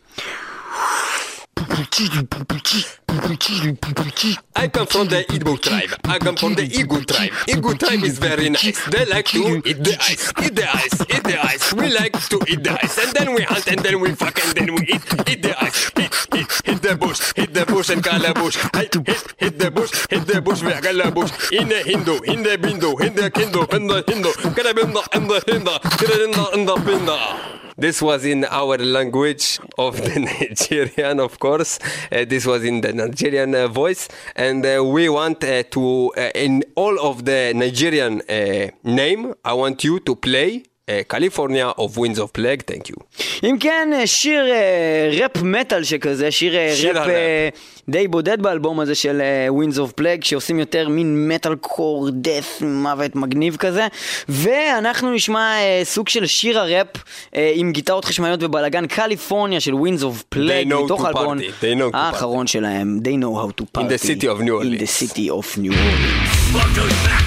I: I come from the Igbo tribe. I come from the Igbo tribe. Igbo tribe is very nice. They like to eat the ice, eat the ice, eat the ice. We like to eat the ice, and then we hunt, and then we fuck, and then we eat, eat the ice. Hit, hit, hit the bush, hit the bush and calabush. Hit, hit, hit the bush, hit the bush, we calabush. In the Hindu, in the Bindu, in the Kindu, in the Hindu. Karabinda, in the Hindu, Karabinda, in the Binda. This was in our language of the Nigerian, of course. Uh, this was in the Nigerian uh, voice, and uh, we want uh, to, uh, in all of the Nigerian uh, name, I want you to play uh, California of Winds of Plague. Thank you.
D: אם כן, אה, שיר אה, ראפ מטאל שכזה, שיר אה,
I: שיר
D: ראפ. אה, די בודד באלבום הזה של אה, Winds of Plague, שעושים יותר מין מטאל קור, דף, מוות מגניב כזה. ואנחנו נשמע אה, סוג של שיר הראפ אה, עם גיטרות חשמליות ובלאגן קליפורניה של Winds of Plague,
I: know
D: מתוך
I: to
D: האלבום
I: party. They know to
D: האחרון שלהם, They know how to party.
I: the city of New
D: In the
I: Orleans.
D: city of New Orleans.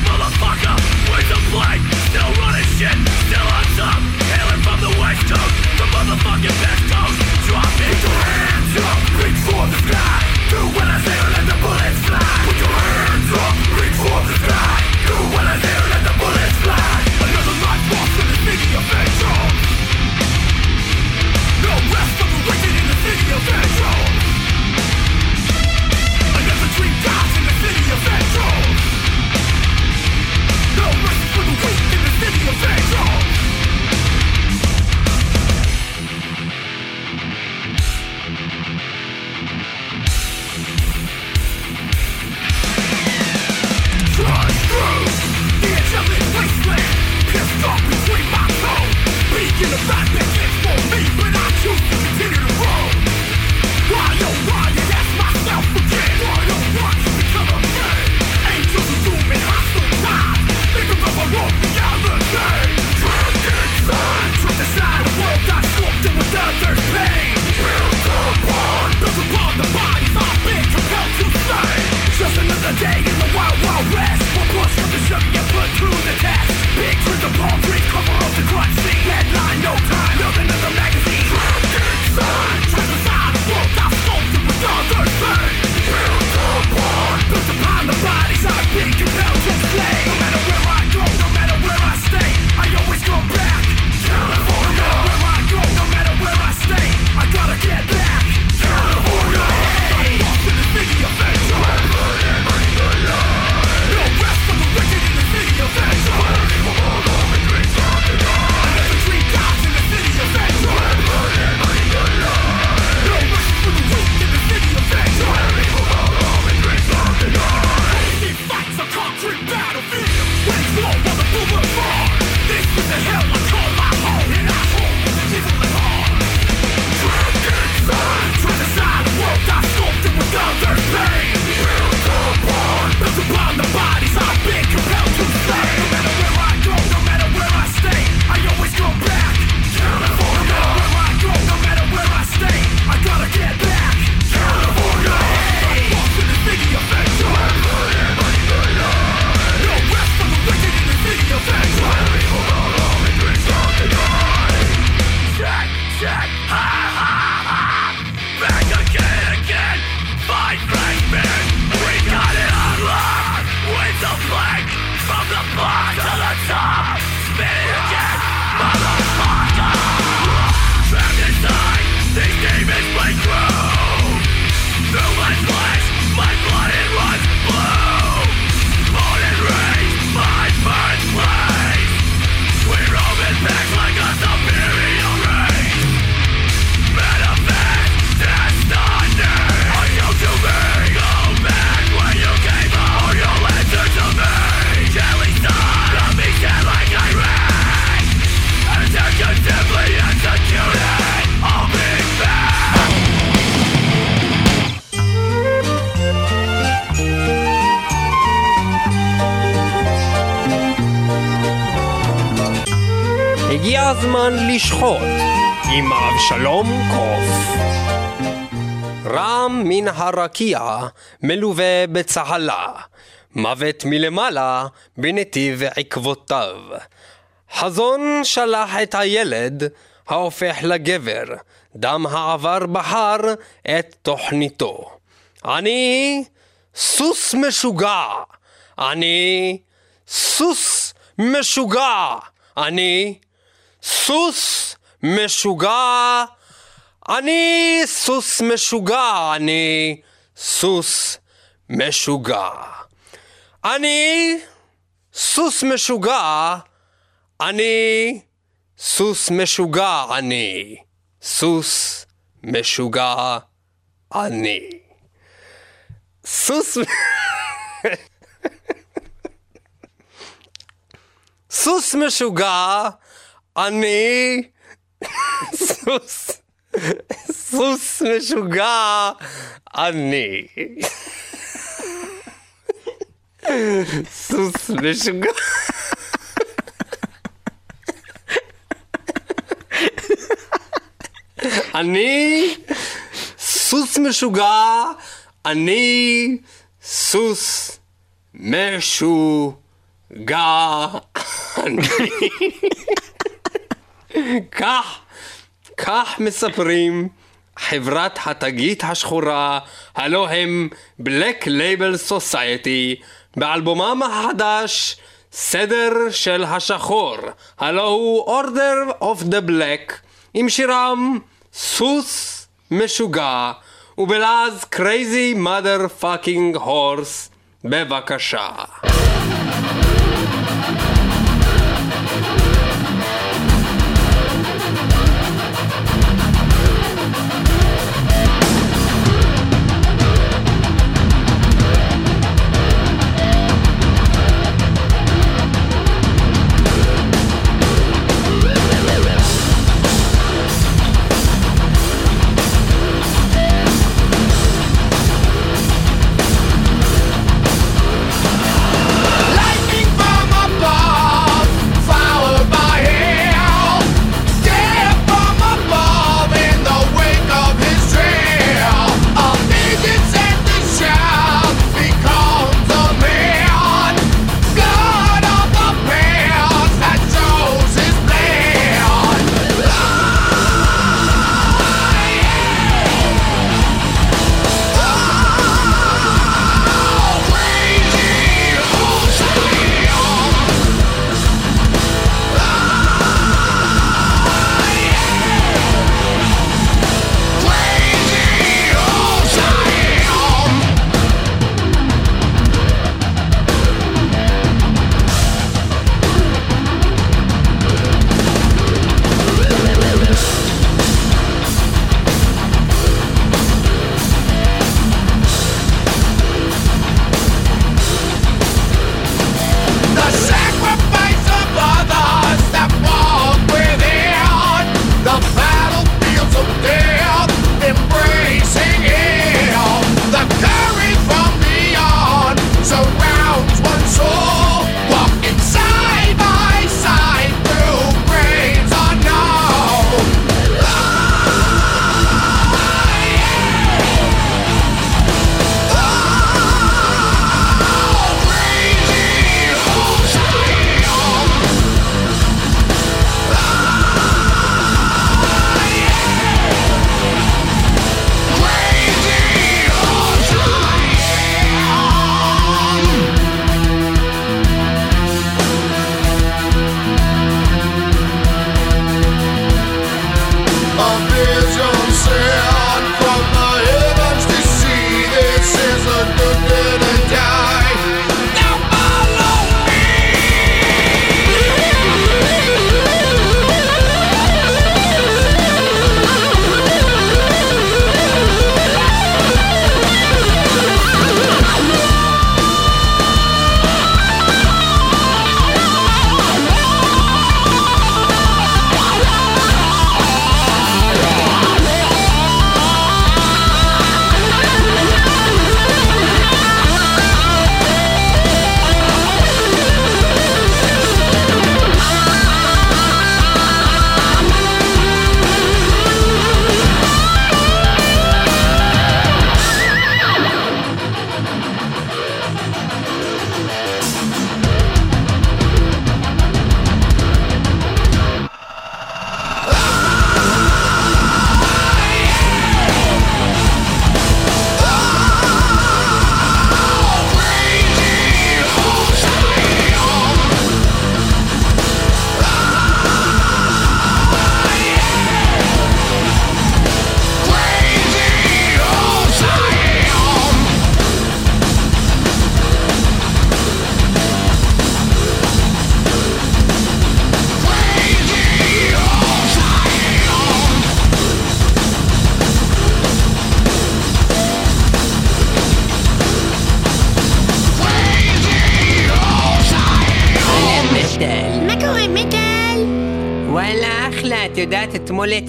H: Shit, still on top. Hailing from the west coast, the motherfucking best coast. Drop it, your hands up, reach for the sky. Do what I say or let the bullets fly. Put your hands up, reach for the sky. Do what I say or let in for me, but I choose to continue to roam. Why oh why ask myself again? Why oh why become a man? Angels hostile. Think. Trapped inside, a world that's sculpted pain. Built upon, built upon the bodies I've been compelled to. Just another day in
I: the wild, wild west. One plus from the sugar. you know. הרקיע מלווה בצהלה, מוות מלמעלה בנתיב עקבותיו. חזון שלח את הילד ההופך לגבר, דם העבר בחר את תוכניתו. אני סוס משוגע, אני סוס משוגע, אני סוס משוגע, אני סוס משוגע, אני סוס משוגע. אני סוס משוגע, אני סוס משוגע, אני סוס משוגע, אני. סוס... סוס משוגע, אני... סוס... סוס משוגע, אני. סוס משוגע. אני סוס משוגע, אני סוס משוגע. אני. כך, כך מספרים חברת התגית השחורה, הלא הם Black Label Society, באלבומם החדש סדר של השחור, הלא הוא Order of the Black, עם שירם סוס משוגע, ובלעז Crazy Mother Fucking Horse, בבקשה.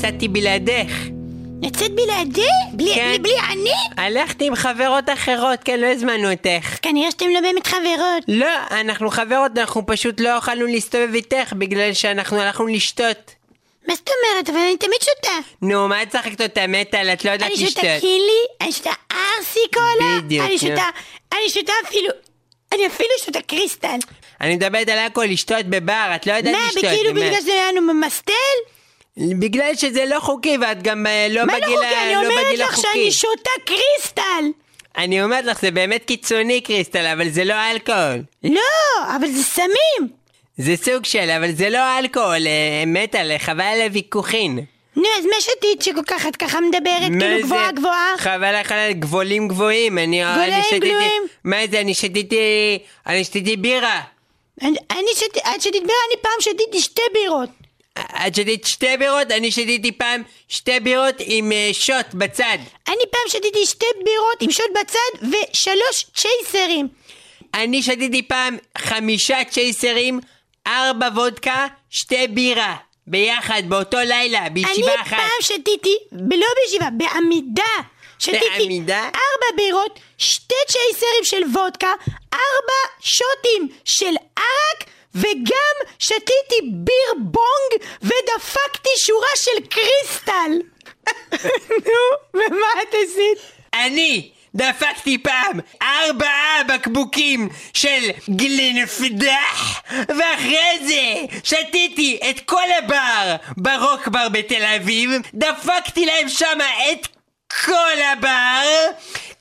E: יצאתי בלעדך.
F: יצאת בלעדי? בלי,
E: כן.
F: בלי, בלי אני?
E: הלכתי עם חברות אחרות, כן, לא הזמנו אותך.
F: כנראה שאתם לא באמת חברות.
E: לא, אנחנו חברות, אנחנו פשוט לא יכולנו להסתובב איתך בגלל שאנחנו הלכנו לשתות.
F: מה זאת אומרת? אבל אני תמיד שותה.
E: נו, מה את צחקת אותה מטל? את לא יודעת
F: אני שותה
E: לשתות.
F: קילי, אני שותה ארסי קולה.
E: בדיוק,
F: אני. שותה, אני שותה אפילו, אני אפילו שותה קריסטל.
E: אני מדברת על הכל, לשתות בבר, את לא יודעת לשתות. מה?
F: בגלל שזה לנו ממסטל?
E: בגלל שזה לא חוקי ואת גם אה, לא
F: מה
E: בגיל
F: לא חוקי? אני
E: לא
F: אומרת לך
E: החוקי.
F: שאני שותה קריסטל.
E: אני אומרת לך, זה באמת קיצוני קריסטל, אבל זה לא אלכוהול.
F: לא, אבל זה סמים.
E: זה סוג של, אבל זה לא אלכוהול, אה, מטל, חבל על הוויכוחין.
F: נו, אז מה שתית שכל כך את ככה מדברת,
E: מה
F: כאילו? גבוהה גבוהה?
E: חבל לך על גבולים גבוהים, אני
F: גבולים. גבוהים?
E: מה זה, אני שתיתי... אני שתיתי בירה.
F: אני שתיתי, את שתית בירה, אני פעם שתיתי שתי בירות.
E: את שתית שתי בירות, אני שתיתי פעם שתי בירות עם אה, שוט בצד.
F: אני פעם שתיתי שתי בירות עם שוט בצד ושלוש צ'ייסרים.
E: אני שתיתי פעם חמישה צ'ייסרים, ארבע וודקה, שתי בירה. ביחד, באותו לילה,
F: אני
E: בישיבה אחת.
F: פעם שתיתי, לא בישיבה, בעמידה. שתיתי
E: בעמידה?
F: ארבע בירות, שתי צ'ייסרים של וודקה, ארבע שוטים של ערק, וגם שתיתי ביר בונג ודפקתי שורה של קריסטל. נו, ומה את עשית?
E: אני דפקתי פעם ארבעה בקבוקים של גלנפדח ואחרי זה שתיתי את כל הבר ברוק בר בתל אביב דפקתי להם שמה את כל הבר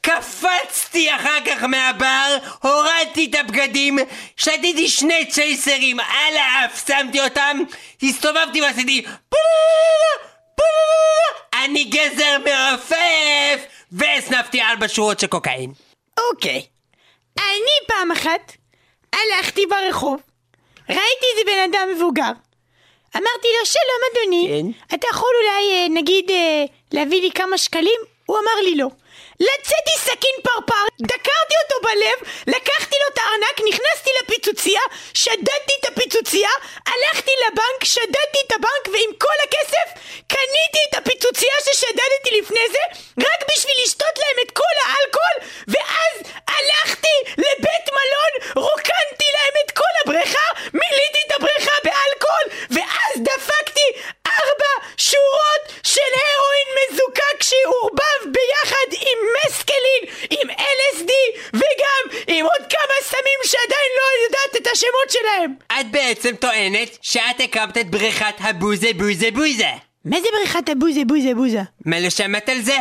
E: קפצתי אחר כך מהבר, הורדתי את הבגדים, שתיתי שני צ'ייסרים על האף, שמתי אותם, הסתובבתי ועשיתי אני גזר מעופף! והסנפתי ארבע שורות של קוקאין.
F: אוקיי. אני פעם אחת הלכתי ברחוב, ראיתי איזה בן אדם מבוגר. אמרתי לו, שלום אדוני,
E: כן.
F: אתה יכול אולי, אה, נגיד, אה, להביא לי כמה שקלים? הוא אמר לי לא. לצאתי סכין פרפר, דקרתי אותו בלב, לקחתי לו את הארנק, נכנסתי לפיצוצייה, שדדתי את הפיצוצייה, הלכתי לבנק, שדדתי את הבנק, ועם כל הכסף קניתי את הפיצוצייה ששדדתי לפני זה, רק בשביל לשתות להם את כל האלכוהול, ואז הלכתי לבית מלון, רוקנתי להם את כל הבריכה, מילאתי את הבריכה באלכוהול, ואז דפקתי ארבע שורות של הרואין מזוקק שעורבב ביחד עם מסקלין, עם LSD וגם עם עוד כמה סמים שעדיין לא יודעת את השמות שלהם.
E: את בעצם טוענת שאת הקמת את בריכת הבוזה בוזה בוזה.
F: מה זה בריכת הבוזה בוזה בוזה?
E: מה לא שמעת על זה?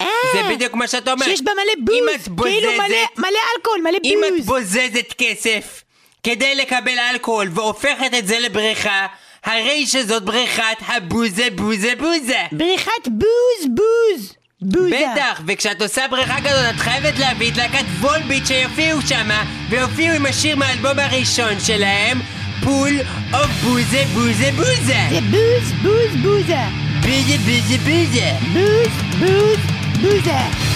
F: אה,
E: זה בדיוק מה שאת אומרת.
F: שיש בה מלא בוז,
E: בוזזת,
F: כאילו מלא, מלא אלכוהול, מלא
E: אם את
F: בוז.
E: בוזזת כסף כדי לקבל אלכוהול והופכת את זה לבריכה, הרי שזאת בריכת ה Booza Booza Booza.
F: בריכת Booze Booze. Booza.
E: בטח, וכשאת עושה בריכה כזאת את חייבת להביא את להקת Volbeat שיופיעו שמה ויופיעו עם השיר מהאלבום הראשון שלהם Pool of Booza Booza Booza
F: זה
E: Booze
F: Booze Booza. Booza
C: Booza Booza Booze Booze Booza.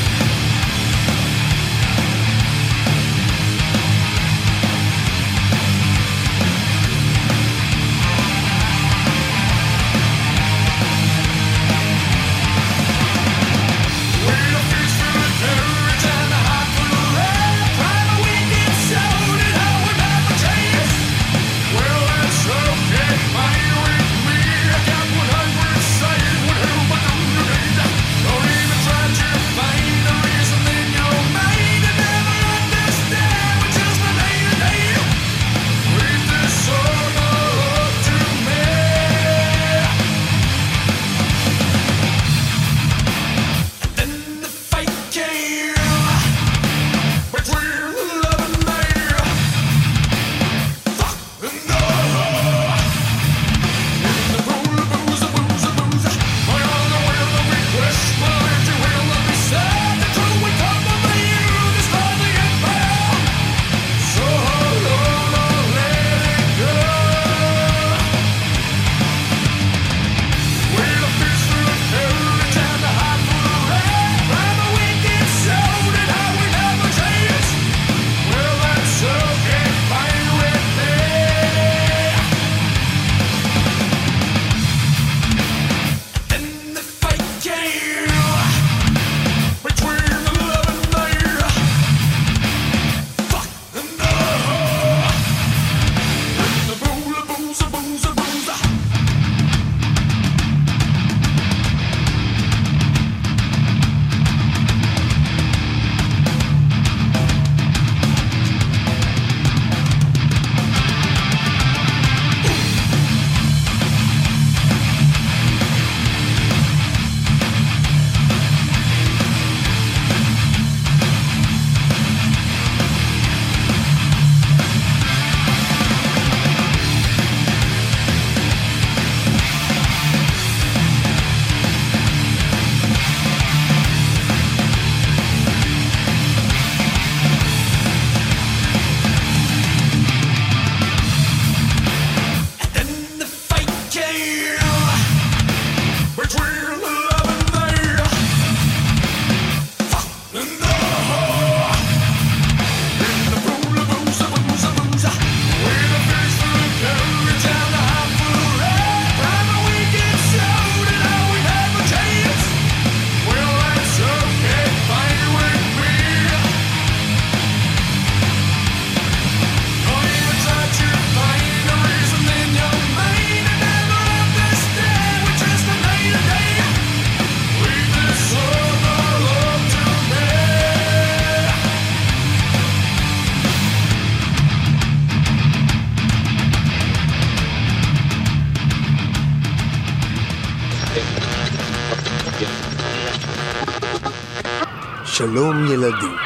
I: שלום ילדים.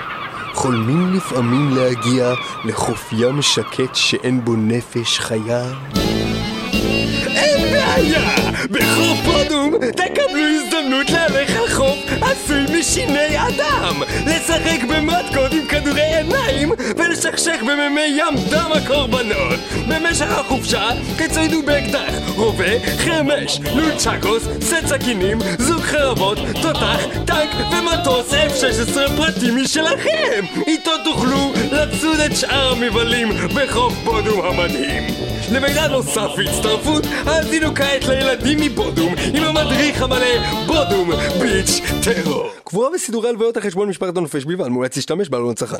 I: חולמים לפעמים להגיע לחוף ים שקט שאין בו נפש חיה? אין בעיה! משיני אדם! לשחק במטקות עם כדורי עיניים ולשכשך במימי ים דם הקורבנות! במשך החופשה תציידו באקדח, רובה, חרמש, נונצ'קוס, סט סכינים, זוג חרבות, תותח, טנק ומטוס F-16 פרטי משלכם! איתו תוכלו לצוד את שאר המבלים בחוף בודום המדהים! למידע נוסף והצטרפות, האזינו כעת לילדים מבודום עם המדריך המלא בודום ביץ' טרור. קבועה בסידורי הלוויות על חשבון משפחת הנופש בלבד, מומלץ להשתמש בעלון הצרכן.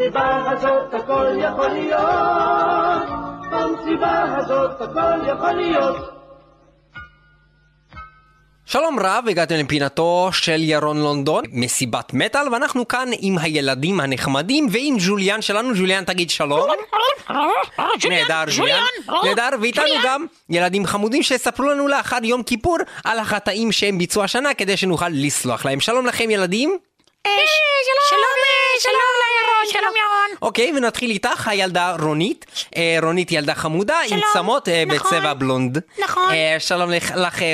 J: במסיבה הזאת הכל יכול להיות, במסיבה הזאת הכל יכול להיות.
E: שלום רב, הגעתם לפינתו של ירון לונדון, מסיבת מטאל, ואנחנו כאן עם הילדים הנחמדים ועם ג'וליאן שלנו. ג'וליאן, תגיד שלום. נהדר, ג'וליאן. נהדר, ואיתנו גם ילדים חמודים שיספרו לנו לאחר יום כיפור על החטאים שהם ביצעו השנה כדי שנוכל לסלוח להם. שלום לכם ילדים.
F: שלום, שלום לירון, שלום ירון.
E: אוקיי, ונתחיל איתך, הילדה רונית. אה, רונית ילדה חמודה עם צמות אה,
F: נכון.
E: בצבע בלונד.
F: נכון.
E: אה, שלום לך,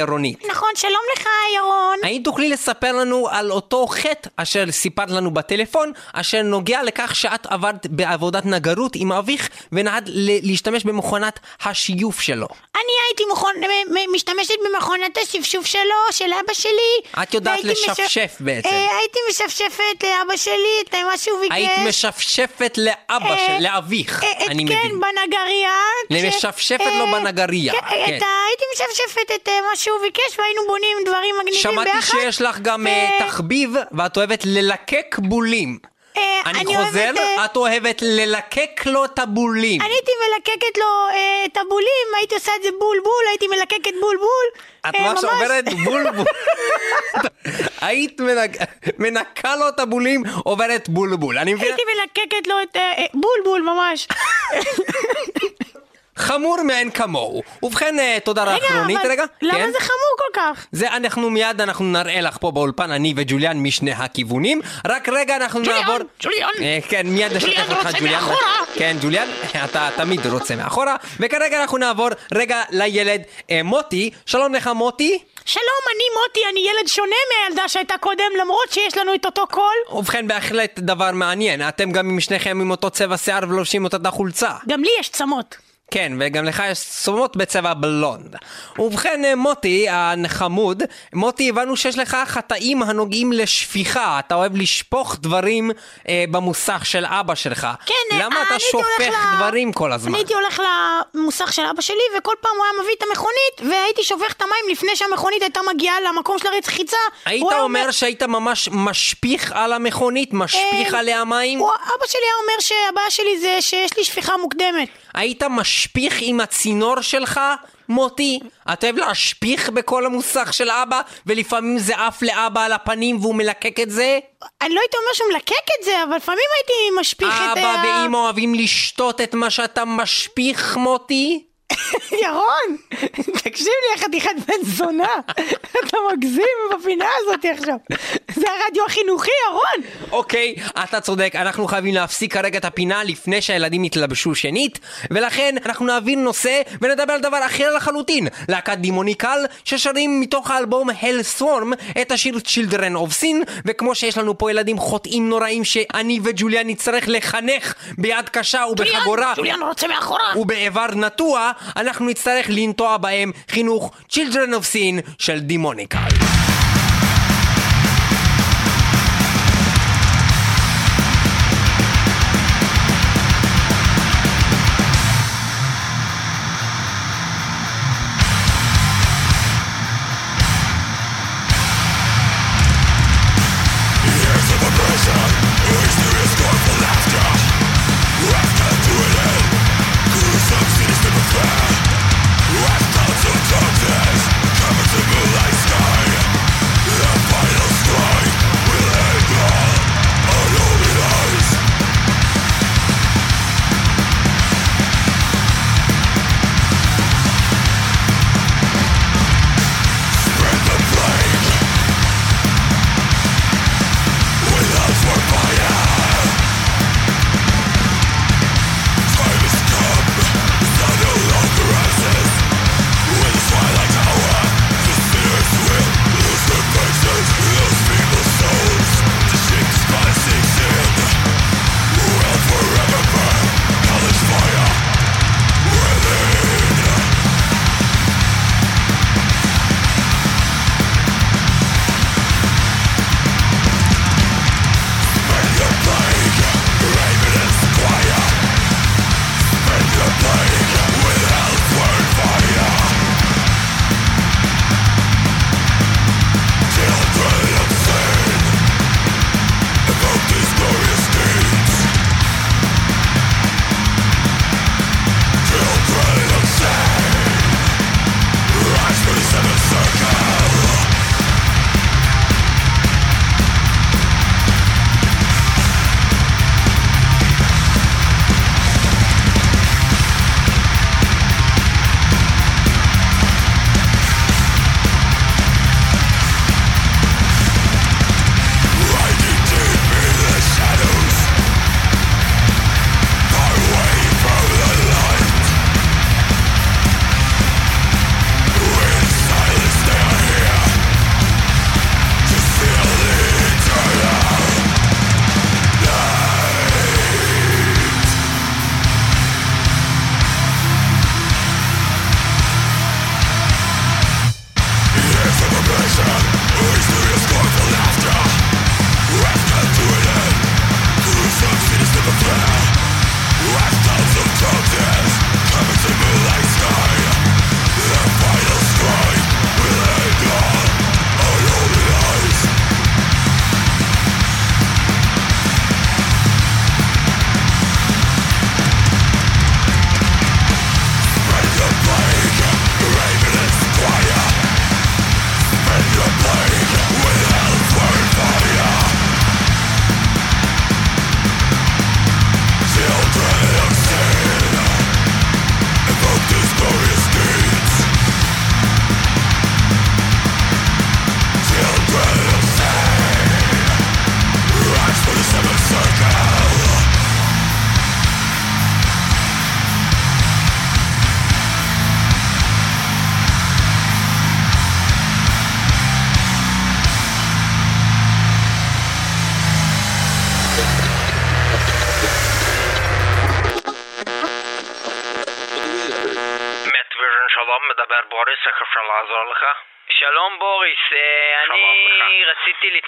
E: רונית.
F: נכון, שלום לך ירון.
E: האם תוכלי לספר לנו על אותו חטא אשר סיפרת לנו בטלפון, אשר נוגע לכך שאת עבדת בעבודת נגרות עם אביך ונהד ל- להשתמש במכונת השיוף שלו?
F: אני הייתי משתמשת במכונת השפשוף שלו, של אבא שלי.
E: את יודעת לשפשף בעצם.
F: הייתי משפשפת לאבא שלי את מה שהוא ביקש.
E: היית משפשפת לאבא
F: אה,
E: של... לאביך,
F: אה, את-
E: אני
F: כן,
E: מבין.
F: בנגרייה. כש-
E: למשפשפת
F: אה,
E: לו בנגרייה,
F: כן,
E: כן.
F: הייתי משפשפת את אה, מה שהוא ביקש והיינו בונים דברים מגניבים
E: שמעתי
F: ביחד.
E: שיש לך גם אה, תחביב ואת אוהבת ללקק בולים.
F: אה,
E: אני חוזר,
F: אה,
E: את אוהבת ללקק לו את הבולים.
F: אני הייתי מלקקת לו אה, את הבולים, הייתי עושה את זה בול בול, הייתי מלקקת בול בול.
E: את ממש עוברת בולבול. היית מנק- מנקה לו את הבולים, עוברת. אני מבין?
F: הייתי מלקקת לו את... בול בול ממש.
E: חמור מאין כמוהו. ובכן, אה, תודה לך
F: רגע,
E: רונית,
F: אבל
E: רגע.
F: למה
E: כן?
F: זה חמור כל כך?
E: זה אנחנו מיד אנחנו נראה לך פה באולפן אני וג'וליאן משני הכיוונים רק רגע אנחנו
F: ג'וליאן,
E: נעבור
F: ג'וליאן.
E: אה, כן מיד נשתף
F: ג'וליאן
E: אותך
F: רוצה
E: ג'וליאן
F: מאחורה.
E: כן ג'וליאן אתה תמיד רוצה מאחורה וכרגע אנחנו נעבור רגע לילד אה, מוטי שלום לך מוטי
F: שלום, אני מוטי, אני ילד שונה מהילדה שהייתה קודם, למרות שיש לנו את אותו קול.
E: ובכן בהחלט דבר מעניין אתם גם עם שניכם עם אותו צבע שיער ולובשים אותה חולצה
F: גם לי יש צמות.
E: כן, וגם לך יש צומות בצבע בלונד. ובכן, אה, מוטי החמוד, מוטי, הבנו שיש לך חטאים הנוגעים לשפיכה. אתה אוהב לשפוך דברים אה, במוסך של אבא שלך.
F: כן, אה,
E: למה
F: אני
E: אתה
F: הייתי הולך
E: שופך
F: ל-
E: דברים כל הזמן?
F: אני הייתי הולך למוסך של אבא שלי, וכל פעם הוא היה מביא את המכונית, והייתי שופך את המים לפני שהמכונית הייתה מגיעה למקום של הרצחיצה.
E: היית
F: היה
E: אומר שהיית ממש משפיך על המכונית? משפיך
F: אה,
E: עליה מים?
F: הוא, אבא שלי היה אומר שהבעיה שלי זה שיש לי שפיכה מוקדמת.
E: היית משפיך עם הצינור שלך? מוטי, אתה אוהב להשפיך בכל המוסך של אבא, ולפעמים זה עף לאבא על הפנים והוא מלקק את זה?
F: אני לא הייתי אומר שהוא מלקק את זה, אבל לפעמים הייתי משפיך את...
E: אבא ואמא אוהבים לשתות את מה שאתה משפיך, מוטי?
F: ירון, תקשיב לי, חתיכת בן זונה. אתה מגזים בפינה הזאת עכשיו. זה הרדיו החינוכי, ירון.
E: אוקיי, אתה צודק, אנחנו חייבים להפסיק כרגע את הפינה לפני שהילדים יתלבשו שנית, ולכן אנחנו נעביר נושא ונדבר על דבר אחר לחלוטין. להקת דימוניקל, ששרים מתוך האלבום Hell Swarm את השיר Children of Sin, וכמו שיש לנו פה ילדים חוטאים נוראים שאני וג'וליאן נצטרך לחנך ביד קשה ובחגורה.
F: ג'וליאן רוצה מאחורה.
E: ובאיבר נטוע, אנחנו נצטרך לנטוע בהם חינוך Children of Sin של דימוניקל.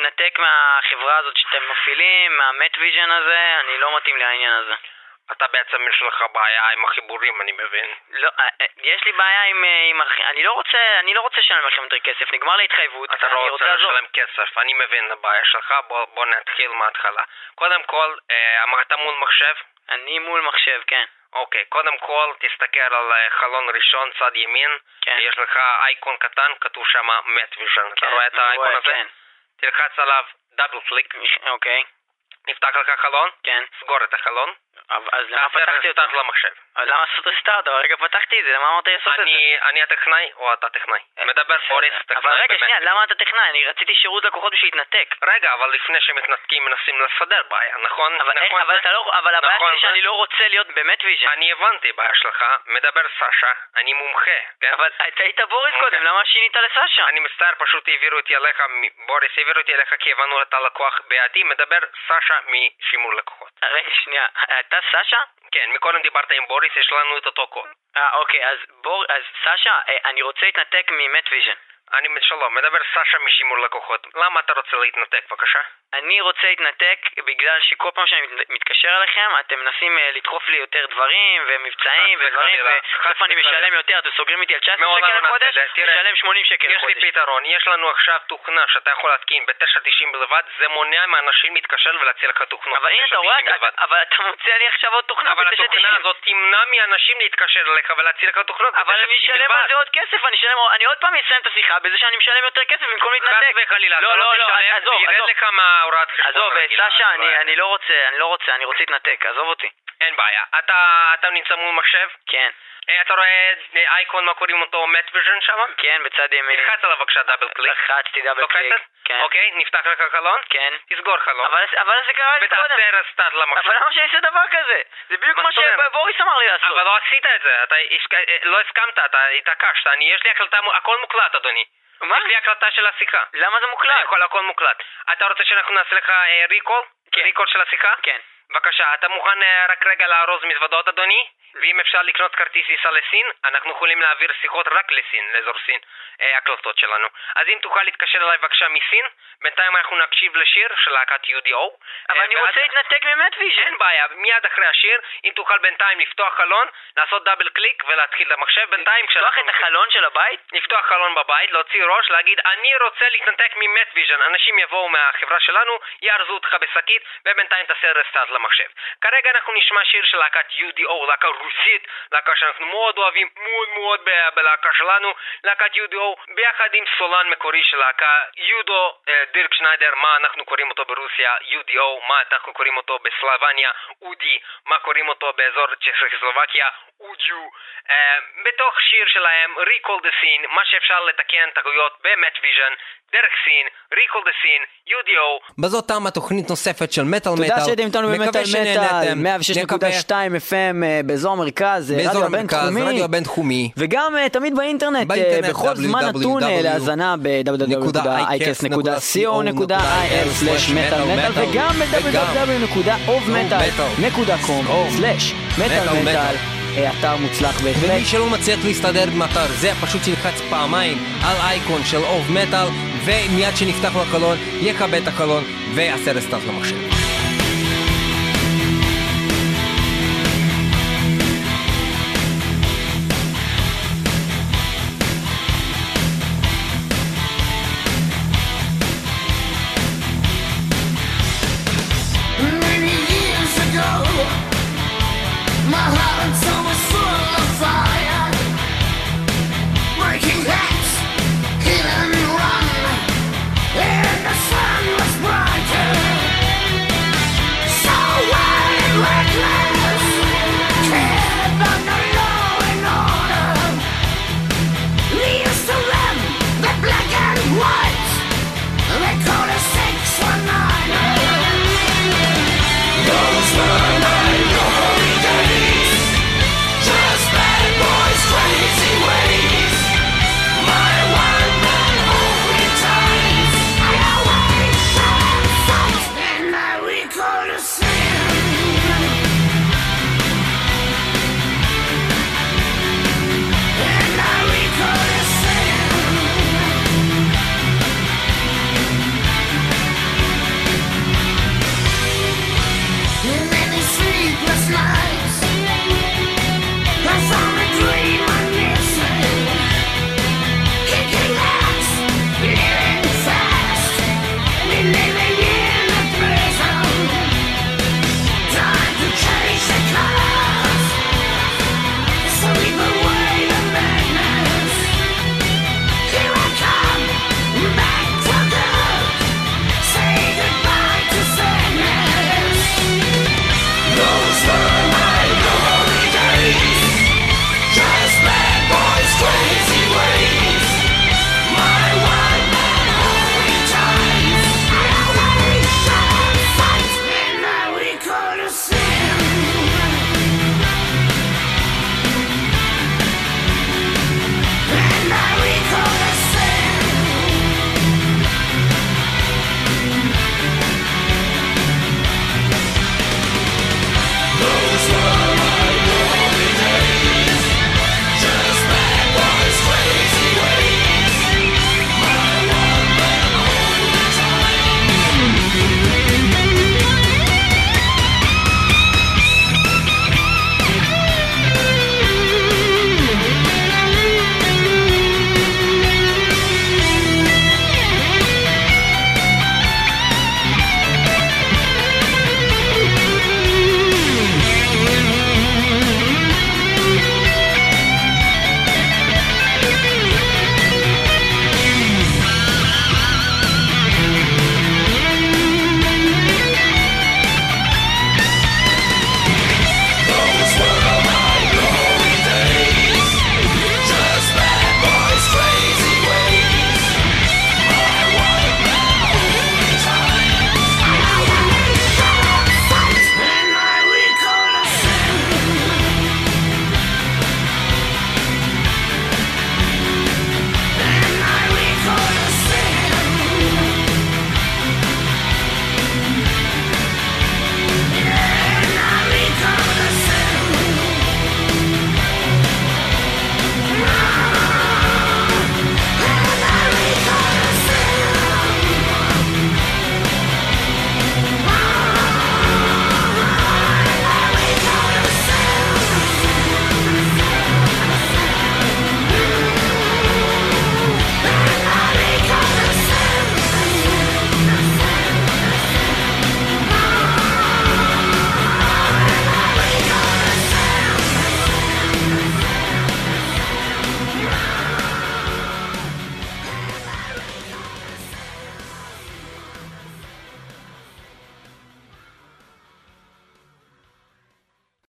D: להתנתק מהחברה הזאת שאתם מפעילים, מהמט ויז'ן הזה, אני לא מתאים לעניין הזה.
K: אתה בעצם יש לך בעיה עם החיבורים, אני מבין.
D: לא, אה, אה, יש לי בעיה עם... אה, עם אני לא רוצה, אני לא רוצה לשלם לכם יותר כסף, נגמר לי התחייבות,
K: אתה לא רוצה. לשלם כסף, אני מבין הבעיה שלך, בוא, בוא נתחיל מההתחלה. קודם כל, אמרת מול מחשב?
D: אני מול מחשב, כן.
K: אוקיי, קודם כל תסתכל על חלון ראשון, צד ימין,
D: כן.
K: יש לך אייקון קטן, כתוב שם מט ויז'ן, אתה
D: כן,
K: רואה את האייקון
D: רואה,
K: הזה?
D: כן.
K: תלחץ עליו double click,
D: אוקיי,
K: נפתח לך חלון,
D: כן.
K: סגור את החלון,
D: אז למה פתחתי?
K: restart למחשב.
D: למה לעשות restart? אבל הרגע פתחתי את זה, למה אמרת לעשות את זה?
K: אני, הטכנאי או אתה טכנאי? מדבר בוריס,
D: בסדר.
K: טכנאי
D: אבל רגע,
K: באמת.
D: שנייה, למה אתה טכנאי? אני רציתי שירות לקוחות בשביל להתנתק.
K: רגע, אבל לפני שמתנתקים מנסים לסדר בעיה, נכון?
D: אבל
K: נכון?
D: אתה לא... אבל הבעיה
K: נכון
D: שלי? שאני לא רוצה להיות במט ויז'ן.
K: אני הבנתי בעיה שלך, מדבר סשה, אני מומחה, כן?
D: אבל אתה היית בוריס. קודם, למה שינית לסשה?
K: אני מצטער, פשוט העבירו אותי אליך, בוריס העבירו אותי אליך כי הבנו את הלקוח בעייתי, מדבר סשה משימור לקוחות.
D: רגע, שנייה, אתה סשה?
K: כן, מקודם דיברת עם בוריס, יש לנו את אותו קול.
D: אה, אוקיי, אז בור... אז סשה, אה, אני רוצה להתנתק ממט ויז'ן.
K: אני, שלום, מדבר סשה משימור לקוחות. למה אתה רוצה להתנתק, בבקשה?
D: אני רוצה להתנתק בגלל שכל פעם שאני מת- מתקשר אליכם, אתם מנסים אה, לדחוף לי יותר דברים, ומבצעים, ודברים, ובסוף אני. משלם יותר, אתם סוגרים איתי על 19
K: מעולם
D: שקל
K: לא
D: לחודש, משלם 80 שקל
K: יש
D: לחודש.
K: לי פתרון, יש לנו עכשיו תוכנה שאתה יכול להתקין ב-9.90 בלבד, זה מונע מאנשים להתקשר ולהציע לך תוכנות.
D: אבל הנה, אתה רואה,
K: ב-9.90 בלבד.
D: אתה- אבל אתה מוצא לי עכשיו עוד תוכנה
K: אבל
D: ב-9.90.
K: התוכנה הזאת תמנע מאנשים להתקשר אליך ולהציע לך תוכנות.
D: אבל
K: ב-9.90
D: אני אשלם. על זה עוד כסף, אני עוד פעם אסיים את השיחה בזה שאני משלם יותר כסף במקום להתנתק.
K: חס וחלילה, אתה
D: לא,
K: לא
D: לא,
K: תשלם, זה ירד. לך מההוראת חשבון.
D: עזוב, סשה, אני,
K: לא-
D: אני לא רוצה, אני לא רוצה, אני רוצה להתנתק, עזוב אותי.
K: אין בעיה. אתה אתה נמצא מול מחשב?
D: כן,
K: אה, אתה רואה אה, אייקון, מה קוראים אותו, מט ויז'ן שם?
D: כן, בצד ימין.
K: תלחץ עליו בבקשה double click.
D: לחצתי double
K: click.
D: כן.
K: אוקיי, נפתח לך חלון?
D: כן.
K: תסגור חלון.
D: אבל אבל זה קרה לי קודם.
K: ותעשה restart למחשב.
D: אבל למה שאני אעשה דבר כזה? זה בדיוק
K: מה?
D: שבוריס אמר לי לעשות.
K: אבל לא עשית את זה, אתה אה, לא הסכמת, אתה התעקשת, יש לי הקלטה, הכל מוקלט אדוני.
D: מה?
K: יש לי הקלטה של השיחה.
D: למה זה מוקלט?
K: הכל, הכל מוקלט. אתה רוצה שאנחנו נעשה לך אה, ריקול?
D: כן.
K: ריקול של השיחה?
D: כן.
K: בבקשה, אתה מוכן אה, רק רגע לארוז מזוודות אדוני? ואם אפשר לקנות כרטיס טיסה לסין, אנחנו יכולים להעביר שיחות רק לסין, לאזור סין, אה, הקלטות שלנו. אז אם תוכל להתקשר אליי בבקשה מסין, בינתיים אנחנו נקשיב לשיר של להקת UDO.
D: אבל
K: אה,
D: אני רוצה להתנתק ממט ויז'ן.
K: אין בעיה, מיד אחרי השיר, אם תוכל בינתיים לפתוח חלון, לעשות double click ולהתחיל את המחשב, בינתיים
D: לפתוח
K: כשאנחנו...
D: את החלון של הבית?
K: לפתוח חלון בבית, להוציא ראש, להגיד אני רוצה להתנתק ממט ויז'ן, אנשים יבואו מהחברה שלנו, יארזו אותך בשקית, ובינתיים תעשה restart למחשב. כרגע אנחנו נשמע שיר של להקת UDO, להקה רוסית, להקה שאנחנו מאוד אוהבים, מאוד מאוד בלהקה שלנו, להקת UDO, ביחד עם סולן מקורי של להקה, יודו אה, דירק שניידר, מה אנחנו קוראים אותו ברוסיה, UDO, מה אנחנו קוראים אותו בסלבניה, אודי, מה קוראים אותו באזור צ'כוסלובקיה, אודיו, אה, בתוך שיר שלהם, Recall the Sin, מה שאפשר לתקן טעויות ויז'ן, דרך סין, Recall the Sin, UDO,
C: בזאת תמה תוכנית נוספת של מטאל מטאל.
D: תודה שהייתם איתנו במטאל מטאל,
C: שנהנתם.
D: 106.2 FM אה, באזור המרכז, אה,
C: באזור
D: רדיו
C: המרכז,
D: הבינתחומי.
C: רדיו הבינתחומי.
D: וגם תמיד באינטרנט, בכל זמן נתון. להאזנה ב-www.icast.co.il/מטאל וגם ב-www.ovmetal.com/מטאל מטאל, אתר מוצלח בהחלט.
C: ומי שלא מצליח להסתדר עם אתר זה פשוט שילחץ פעמיים על אייקון של אוב מטאל ומיד שנפתח לו החלון יכבה את החלון ויעשה רסטארט למחשב.